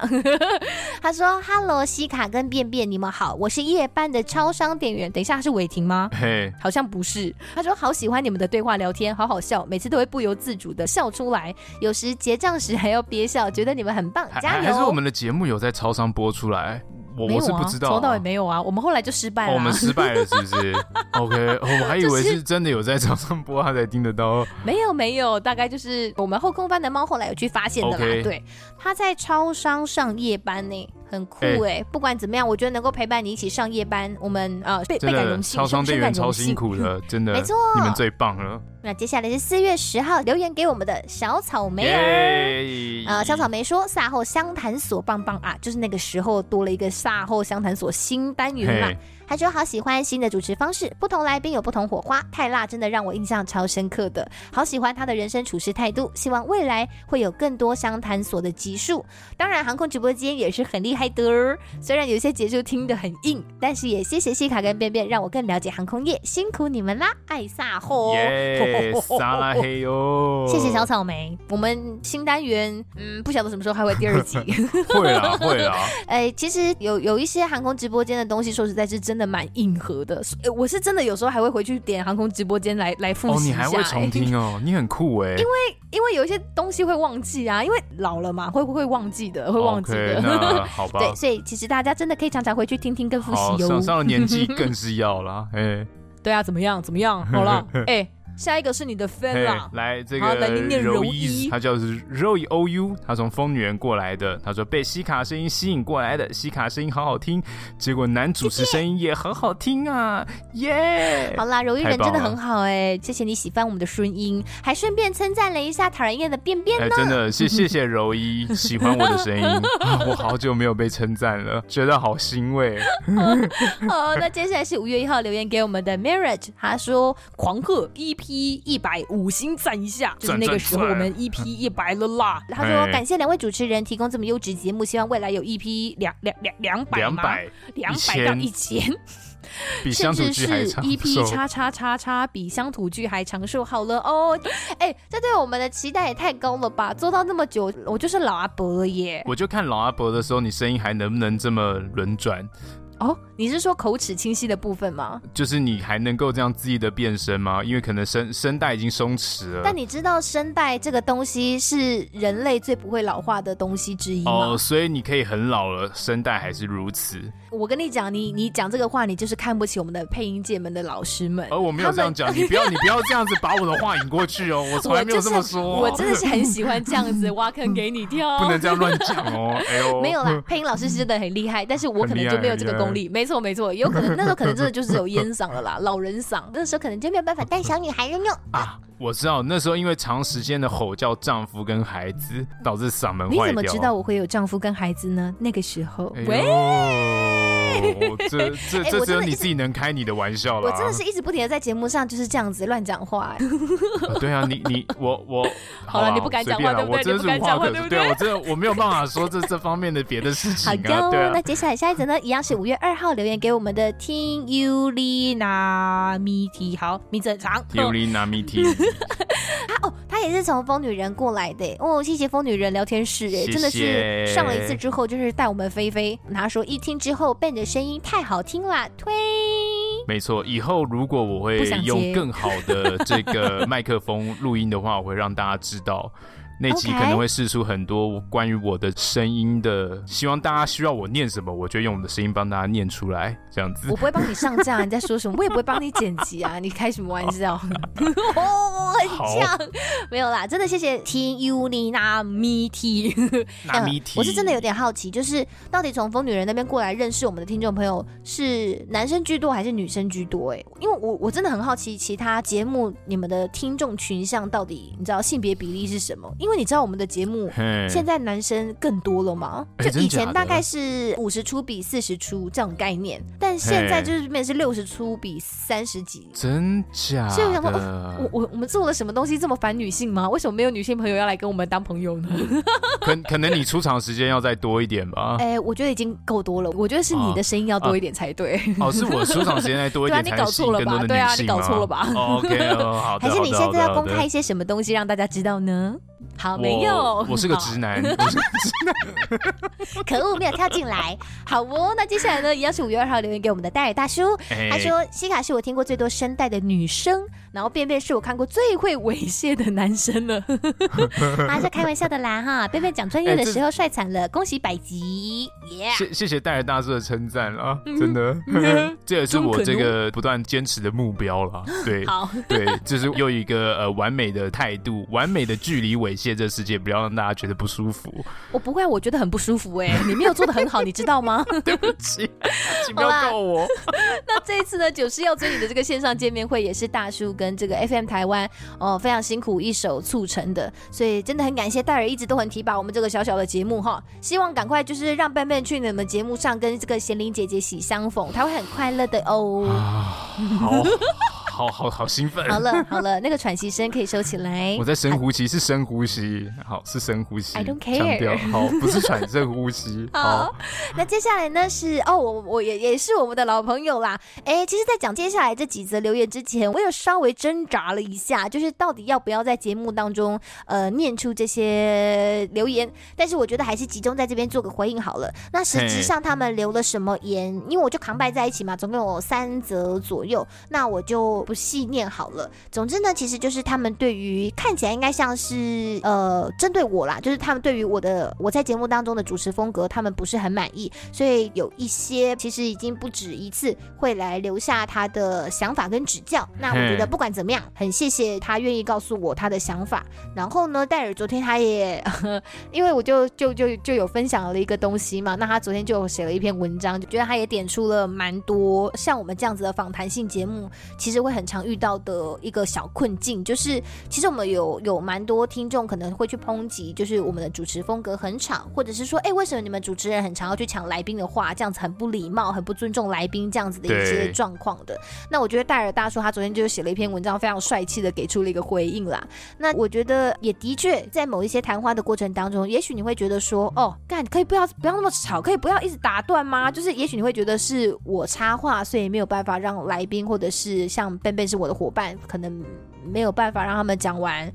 [laughs] 他说：“Hello，西卡跟便便，你们好，我是夜班的超商店员。等一下是伟霆吗？
嘿，
好像不是。他说好喜欢你们的对话聊天，好好笑，每次都会不由自主的笑出来，有时结账时还要憋笑，觉得你们很棒，加油！
还是我们的节目有在超商播出来？”我我是不知道，
从头到也没有啊。我们后来就失败了，
我们失败了是不是？[laughs] OK，我还以为是真的有在早上播，他才听得到。
没有没有，大概就是我们后空翻的猫后来有去发现的啦。对，他在超商上夜班呢。很酷哎、欸，不管怎么样，我觉得能够陪伴你一起上夜班，我们呃倍倍感荣幸。
超商店员超辛苦的，[laughs] 真的，
没错，
你们最棒了。
那接下来是四月十号留言给我们的小草莓儿，呃，小草莓说赛后湘潭所棒棒啊，就是那个时候多了一个赛后湘潭所新单元嘛。他说好喜欢新的主持方式，不同来宾有不同火花，太辣真的让我印象超深刻的。好喜欢他的人生处事态度，希望未来会有更多相谈所的集数。当然，航空直播间也是很厉害的，虽然有些节奏听得很硬，但是也谢谢西卡跟便便，让我更了解航空业，辛苦你们啦！爱撒货，[laughs]
撒拉嘿哟！
谢谢小草莓，我们新单元，嗯，不晓得什么时候还会第二集，[laughs]
会啦会啦。
哎，其实有有一些航空直播间的东西，说实在是真。真的蛮硬核的，我是真的有时候还会回去点航空直播间来来复习一下。哦，
你还会重听哦，你很酷哎。
因为因为有一些东西会忘记啊，因为老了嘛，会不会忘记的？会忘记的。
Okay, 好吧。[laughs]
对，所以其实大家真的可以常常回去听听跟复习哟。
上上了年纪更是要啦，[laughs] 哎。
对啊，怎么样？怎么样？好了，[laughs] 哎。下一个是你的 fan 啦，
来这个柔一，他叫是 Roy O U，他从疯女人过来的，他说被西卡声音吸引过来的，西卡声音好好听，结果男主持声音也很好听啊，耶！
好啦，柔一人真的很好哎，谢谢你喜欢我们的声音，还顺便称赞了一下讨人厌的便便呢，
真的谢谢谢柔一喜欢我的声音，我好久没有被称赞了，觉得好欣慰。[laughs]
好，那接下来是五月一号留言给我们的 Marriage，他说狂贺 EP。EP 一百五星赞一下，就是那个时候我们 EP 一百了啦。他说感谢两位主持人提供这么优质节目，希望未来有 EP 两两两两百
两百
两百到一千，[laughs] 甚至是 EP 叉叉叉叉比乡土剧还长寿。好了哦，哎，这对我们的期待也太高了吧！做到那么久，我就是老阿伯了耶。
我就看老阿伯的时候，你声音还能不能这么轮转？
哦，你是说口齿清晰的部分吗？
就是你还能够这样恣意的变声吗？因为可能声声带已经松弛了。
但你知道声带这个东西是人类最不会老化的东西之一吗？
哦，所以你可以很老了，声带还是如此。
我跟你讲，你你讲这个话，你就是看不起我们的配音界们的老师们。
而我没有这样讲，你不要你不要这样子把我的话引过去哦，[laughs] 我从来没有这么说。
我真的是很喜欢这样子挖坑给你跳，[laughs]
不能这样乱讲哦。[laughs] 哎呦，
没有啦，配音老师是真的很厉害，但是我可能就没有这个功力。没错没错，有可能那时候可能真的就是有烟嗓了啦，老人嗓，那时候可能就没有办法带小女孩了哟。
啊，我知道那时候因为长时间的吼叫丈夫跟孩子，导致嗓门坏掉。
你怎么知道我会有丈夫跟孩子呢？那个时候，喂。
哦，这 [laughs] 这这只有你自己能开你的玩笑了。
我真的是一直不停的在节目上就是这样子乱讲话。
对啊，你你我我 [laughs]
好了，你不敢讲话对不对？我真是无话可说。
对，我真的我没有办法说这这方面的别的事情
啊。对，那接下来下一则呢，一样是五月二号留言给我们的听 Yulina Miti，好，名字很长。
Yulina Miti，
他 [laughs] 哦，他也是从疯女人过来的哦，谢谢疯女人聊天室哎，真的是上了一次之后就是带我们飞飞。他说一听之后，Ben 的声音太好听了，推。
没错，以后如果我会用更好的这个麦克风录音的话，我会让大家知道。那集可能会试出很多关于我的声音的，希望大家需要我念什么，我就用我的声音帮大家念出来，这样子。
我不会帮你上架，你在说什么？我也不会帮你剪辑啊！你开什么玩笑？
哦，[laughs] [laughs] 很像，没有啦，真的谢谢听 Yulina Miti。[laughs] 我是真的有点好奇，就是到底从疯女人那边过来认识我们的听众朋友是男生居多还是女生居多？哎，因为我我真的很好奇，其他节目你们的听众群像到底你知道性别比例是什么？因为你知道我们的节目现在男生更多了嘛？就以前大概是五十出比四十出这种概念，但现在就是变成是六十出比三十几，
真假？
所以我想说，我我我们做了什么东西这么反女性吗？为什么没有女性朋友要来跟我们当朋友呢？[laughs]
可可能你出场时间要再多一点吧？[laughs]
哎，我觉得已经够多了，我觉得是你的声音要多一点才对。
哦，是我出场时间再多一点，
你搞错了吧？对啊，你搞错了吧
？OK，好的。[laughs]
还是你现在要公开一些什么东西让大家知道呢？好，没有，
我是个直男，我是个直男，[laughs]
可恶，没有跳进来。好哦，那接下来呢，一样是五月二号留言给我们的戴尔大叔，他说西卡是我听过最多声带的女生，然后便便是我看过最会猥亵的男生了。[laughs] 啊，是开玩笑的啦哈，便便讲专业的时候帅惨了，恭喜百集，耶！
谢谢谢戴尔大叔的称赞啊，真的，这也是我这个不断坚持的目标了。对，好，对，就是又一个呃完美的态度，完美的距离猥亵。这世界不要让大家觉得不舒服。
我不会，我觉得很不舒服哎、欸，[laughs] 你没有做的很好，你知道吗？[laughs]
对不起，[laughs] 请不要告我。
那这一次呢，九十要追你的这个线上见面会也是大叔跟这个 FM 台湾哦非常辛苦一手促成的，所以真的很感谢戴尔一直都很提拔我们这个小小的节目哈。希望赶快就是让笨笨去你们节目上跟这个贤玲姐姐喜相逢，她会很快乐的哦。
好。好好好兴奋！
好了好了，那个喘息声可以收起来。
我在深呼吸，是深呼吸。好，是深呼吸。
I don't care。
好，不是喘，深呼吸。[laughs] 好，
那接下来呢是哦，我我也也是我们的老朋友啦。哎，其实，在讲接下来这几则留言之前，我有稍微挣扎了一下，就是到底要不要在节目当中呃念出这些留言。但是我觉得还是集中在这边做个回应好了。那实际上他们留了什么言？因为我就扛拜在一起嘛，总共有三则左右。那我就。不细念好了。总之呢，其实就是他们对于看起来应该像是呃针对我啦，就是他们对于我的我在节目当中的主持风格，他们不是很满意，所以有一些其实已经不止一次会来留下他的想法跟指教。那我觉得不管怎么样，很谢谢他愿意告诉我他的想法。然后呢，戴尔昨天他也因为我就就就就有分享了一个东西嘛，那他昨天就写了一篇文章，就觉得他也点出了蛮多像我们这样子的访谈性节目，其实会。很常遇到的一个小困境，就是其实我们有有蛮多听众可能会去抨击，就是我们的主持风格很吵，或者是说，哎，为什么你们主持人很常要去抢来宾的话，这样子很不礼貌，很不尊重来宾这样子的一些状况的。那我觉得戴尔大叔他昨天就写了一篇文章，非常帅气的给出了一个回应啦。那我觉得也的确在某一些谈话的过程当中，也许你会觉得说，哦，干可以不要不要那么吵，可以不要一直打断吗？就是也许你会觉得是我插话，所以没有办法让来宾或者是像。贝贝是我的伙伴，可能没有办法让他们讲完，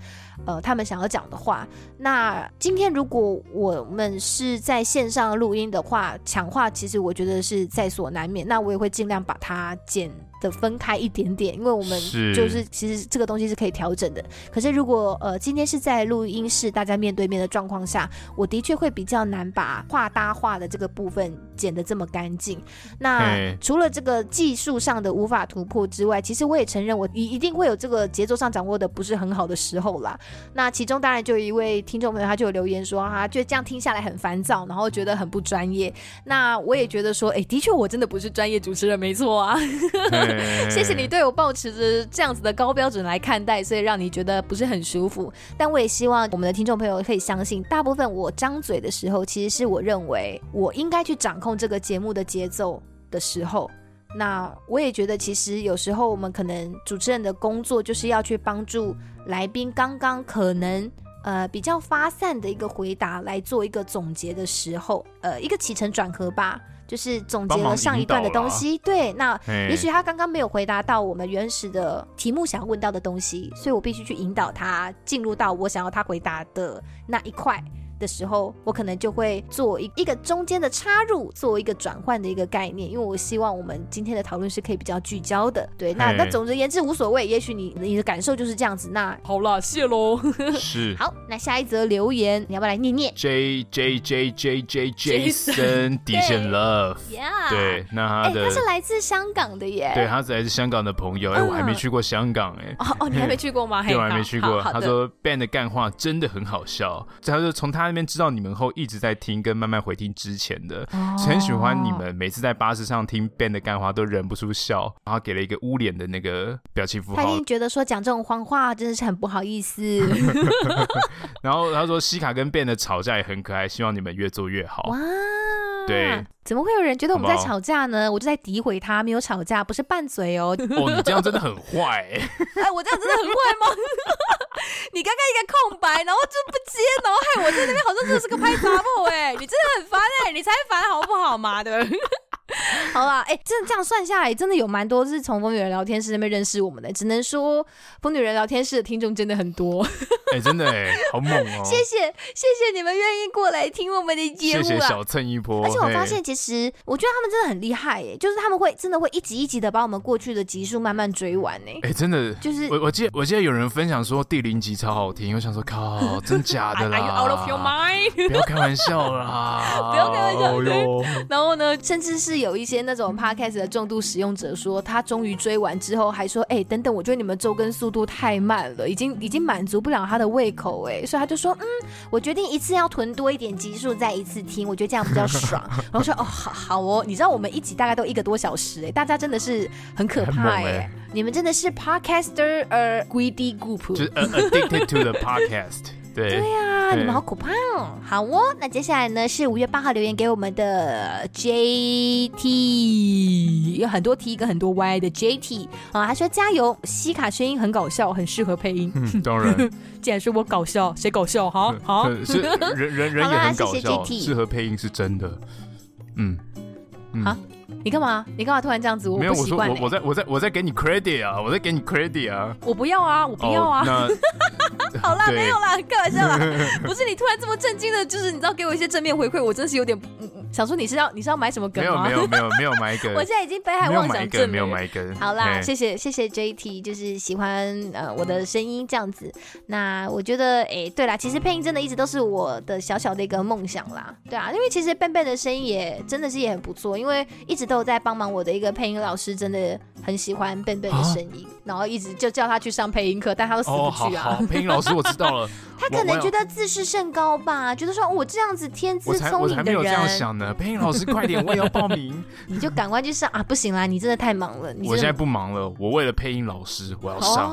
呃，他们想要讲的话。那今天如果我们是在线上录音的话，抢话其实我觉得是在所难免。那我也会尽量把它剪。的分开一点点，因为我们就是其实这个东西是可以调整的。可是如果呃今天是在录音室大家面对面的状况下，我的确会比较难把话搭话的这个部分剪得这么干净。那除了这个技术上的无法突破之外，其实我也承认我一一定会有这个节奏上掌握的不是很好的时候啦。那其中当然就有一位听众朋友，他就有留言说哈觉得这样听下来很烦躁，然后觉得很不专业。那我也觉得说，哎、欸，的确我真的不是专业主持人，没错啊。[laughs] [laughs] 谢谢你对我抱持着这样子的高标准来看待，所以让你觉得不是很舒服。但我也希望我们的听众朋友可以相信，大部分我张嘴的时候，其实是我认为我应该去掌控这个节目的节奏的时候。那我也觉得，其实有时候我们可能主持人的工作就是要去帮助来宾刚刚可能呃比较发散的一个回答来做一个总结的时候，呃一个起承转合吧。就是总结了上一段的东西，对，那也许他刚刚没有回答到我们原始的题目想要问到的东西，所以我必须去引导他进入到我想要他回答的那一块。的时候，我可能就会做一一个中间的插入，做一个转换的一个概念，因为我希望我们今天的讨论是可以比较聚焦的。对，那那总而言之无所谓，也许你你的感受就是这样子。那好了，谢喽。[laughs] 是。好，那下一则留言，你要不要来念念？J J J J J Jason Decent Love。Yeah。对，那他的、欸、他是来自香港的耶。对，他是来自香港的朋友。哎、欸，我还没去过香港哎。哦哦，你还没去过吗？[laughs] 对，我还没去过。他说 Ben 的干话真的很好笑。他说从他。
那边知道你们后一直在听，跟慢慢回听之前的，
哦、
很喜欢你们。每次在巴士上听 Ben 的干话，都忍不住笑，然后给了一个捂脸的那个表情符号。
他一定觉得说讲这种谎话真的是很不好意思。[laughs]
然后他说西卡跟 Ben 的吵架也很可爱，希望你们越做越好。
哇，
对，
怎么会有人觉得我们在吵架呢？我就在诋毁他，没有吵架，不是拌嘴哦。[laughs]
哦，你这样真的很坏。[laughs]
哎，我这样真的很坏吗？[laughs] 你刚刚一个空白，然后就不接，然后害我在那边好像真的是个拍杂货哎，你真的很烦哎，你才烦好不好嘛？对。[laughs] 好啦，哎、欸，真的这样算下来，真的有蛮多是从疯女人聊天室那边认识我们的。只能说，疯女人聊天室的听众真的很多。
哎、欸，真的哎，好猛哦！
谢谢，谢谢你们愿意过来听我们的节目。
谢谢小蹭一波。
而且我发现，其实我觉得他们真的很厉害哎，就是他们会真的会一集一集的把我们过去的集数慢慢追完哎。
哎、欸，真的，就是我我记得我记得有人分享说第零集超好听，我想说靠，真假的 [laughs] 啦
？Are you out of your mind？
不要开玩笑啦！
不要开玩笑。哦、然后呢，甚至是有一些那种 podcast 的重度使用者说，他终于追完之后，还说：“哎、欸，等等，我觉得你们周更速度太慢了，已经已经满足不了他的胃口。”哎，所以他就说：“嗯，我决定一次要囤多一点集数，再一次听，我觉得这样比较爽。[laughs] ”然后说：“哦，好好哦，你知道我们一集大概都一个多小时，哎，大家真的是很可怕哎，欸、你们真的是 podcaster 呃 greedy group，
就是 addicted to the podcast。”对
对呀、啊，你们好可怕哦！好哦，那接下来呢是五月八号留言给我们的 JT，有很多 T 跟很多 Y 的 JT 啊，他说加油，西卡声音很搞笑，很适合配音。
嗯，当然，[laughs]
既然说我搞笑，谁搞笑？好好，
是人人人也很搞笑，[laughs] 适合配音是真的。嗯，
好。你干嘛？你干嘛突然这样子？我不习惯、欸。
没有，我说我我在我在我在给你 credit 啊，我在给你 credit 啊。
我不要啊，我不要啊。
Oh, 那 [laughs]
好啦，没有啦，开玩笑啦。[laughs] 不是你突然这么震惊的，就是你知道给我一些正面回馈，我真是有点。想说你是要你是要买什么梗吗？
没有没有没有没有买梗，[laughs]
我现在已经被害妄想症
没有买梗。
好啦，谢谢谢谢 JT，就是喜欢呃我的声音这样子。那我觉得哎，对啦，其实配音真的一直都是我的小小的一个梦想啦。对啊，因为其实 Ben Ben 的声音也真的是也很不错，因为一直都有在帮忙我的一个配音老师，真的很喜欢 Ben Ben 的声音，然后一直就叫他去上配音课，但他都死不去啊。
配音老师我知道了，[laughs]
他可能觉得自视甚高吧，觉得说我这样子天资聪明的人。[laughs]
配音老师，快点，我也要报名。[laughs]
你就赶快去上啊！不行啦，你真的太忙了。你
我现在不忙了，我为了配音老师，我要上。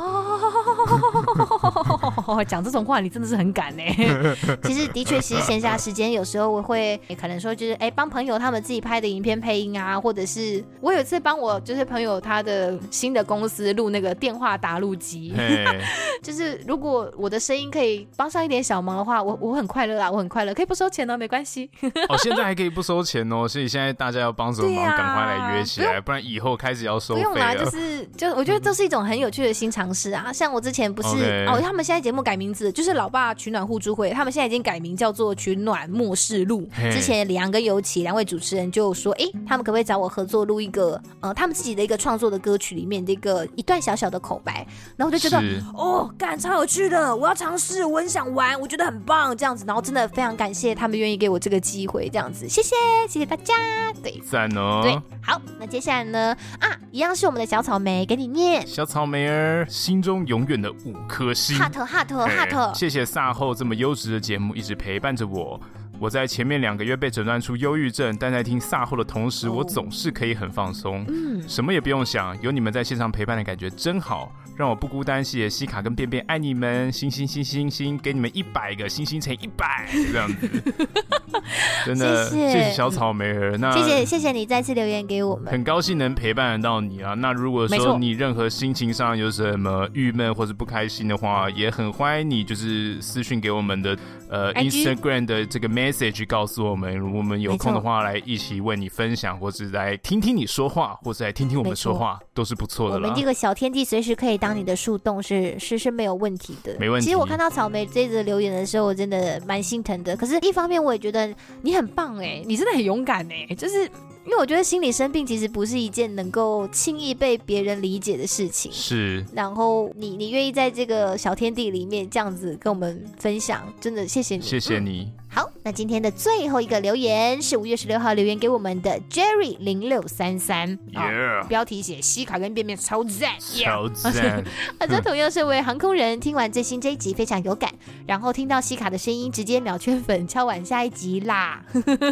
讲这种话，你真的是很敢呢。[laughs] 其实的确，其实闲暇时间有时候我会可能说，就是哎，帮朋友他们自己拍的影片配音啊，或者是我有一次帮我就是朋友他的新的公司录那个电话答录机。[laughs] 就是如果我的声音可以帮上一点小忙的话，我我很快乐啊，我很快乐，可以不收钱哦，没关系。[laughs]
哦，现在还可以不。收钱哦，所以现在大家要帮什么忙，赶、啊、快来约起来，不，然以后开始要收费了。不用啦，
就是就我觉得这是一种很有趣的新尝试啊。像我之前不是 Okay. 哦，他们现在节目改名字，就是老爸取暖互助会，他们现在已经改名叫做取暖末世录。之前李阳跟尤其两位主持人就说，哎，他们可不可以找我合作录一个呃，他们自己的一个创作的歌曲里面的一个一段小小的口白，然后我就觉得哦，干超有趣的，我要尝试，我很想玩，我觉得很棒这样子，然后真的非常感谢他们愿意给我这个机会，这样子，谢谢，谢谢大家。加对。
赞哦，
对，好，那接下来呢？啊，一样是我们的小草莓给你念，
小草莓儿心中永远的五颗星，
哈特哈特哈特，
谢谢萨后这么优质的节目一直陪伴着我。我在前面两个月被诊断出忧郁症，但在听萨后的同时，我总是可以很放松，嗯，什么也不用想，有你们在线上陪伴的感觉真好。让我不孤单，谢谢西卡跟便便，爱你们，星星星星星，给你们一百个星星乘一百，这样子，[laughs] 真的谢谢，小草莓儿，那
谢谢谢谢你再次留言给我们，
很高兴能陪伴得到你啊。那如果说你任何心情上有什么郁闷或者不开心的话，也很欢迎你就是私讯给我们的呃? Instagram 的这个 message 告诉我们，我们有空的话来一起为你分享，或是来听听你说话，或是来听听我们说话，都是不错的。
我们这个小天地随时可以当。当你的树洞是是是没有问题的，
没问题。
其实我看到草莓这则留言的时候，我真的蛮心疼的。可是，一方面我也觉得你很棒哎，你真的很勇敢哎。就是因为我觉得心理生病其实不是一件能够轻易被别人理解的事情。
是。
然后你你愿意在这个小天地里面这样子跟我们分享，真的谢谢你，
谢谢你。
好。那今天的最后一个留言是五月十六号留言给我们的 Jerry 零六三三，标题写西卡跟便便超赞，
超赞。[laughs]
啊，这同样身为航空人，听完最新这一集非常有感，然后听到西卡的声音，直接秒圈粉，敲完下一集啦。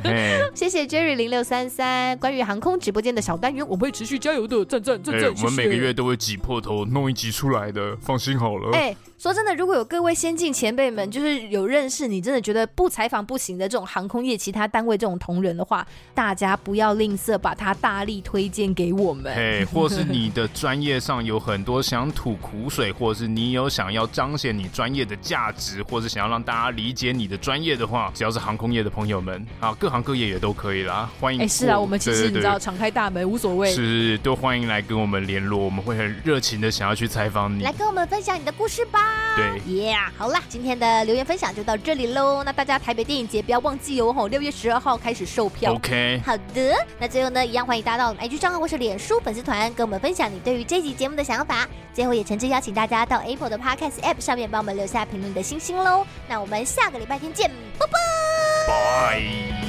[laughs] 谢谢 Jerry 零六三三，关于航空直播间的小单元，我们会持续加油的，赞赞赞赞。
我们每个月都会挤破头弄一集出来的，放心好了。
哎。说真的，如果有各位先进前辈们，就是有认识你，真的觉得不采访不行的这种航空业其他单位这种同仁的话，大家不要吝啬，把它大力推荐给我们。
哎，[laughs] 或是你的专业上有很多想吐苦水，或是你有想要彰显你专业的价值，或是想要让大家理解你的专业的话，只要是航空业的朋友们啊，各行各业也都可以啦，欢迎。
哎，是啊，我们其实你知道，敞开大门，无所谓，
是都欢迎来跟我们联络，我们会很热情的想要去采访你，
来跟我们分享你的故事吧。
对。
Yeah, 好啦，今天的留言分享就到这里喽。那大家台北电影节不要忘记哦，吼，六月十二号开始售票。
OK，
好的。那最后呢，一样欢迎大家到我们 IG 账号或是脸书粉丝团，跟我们分享你对于这集节目的想法。最后也诚挚邀请大家到 Apple 的 Podcast App 上面帮我们留下评论的星星喽。那我们下个礼拜天见，拜拜。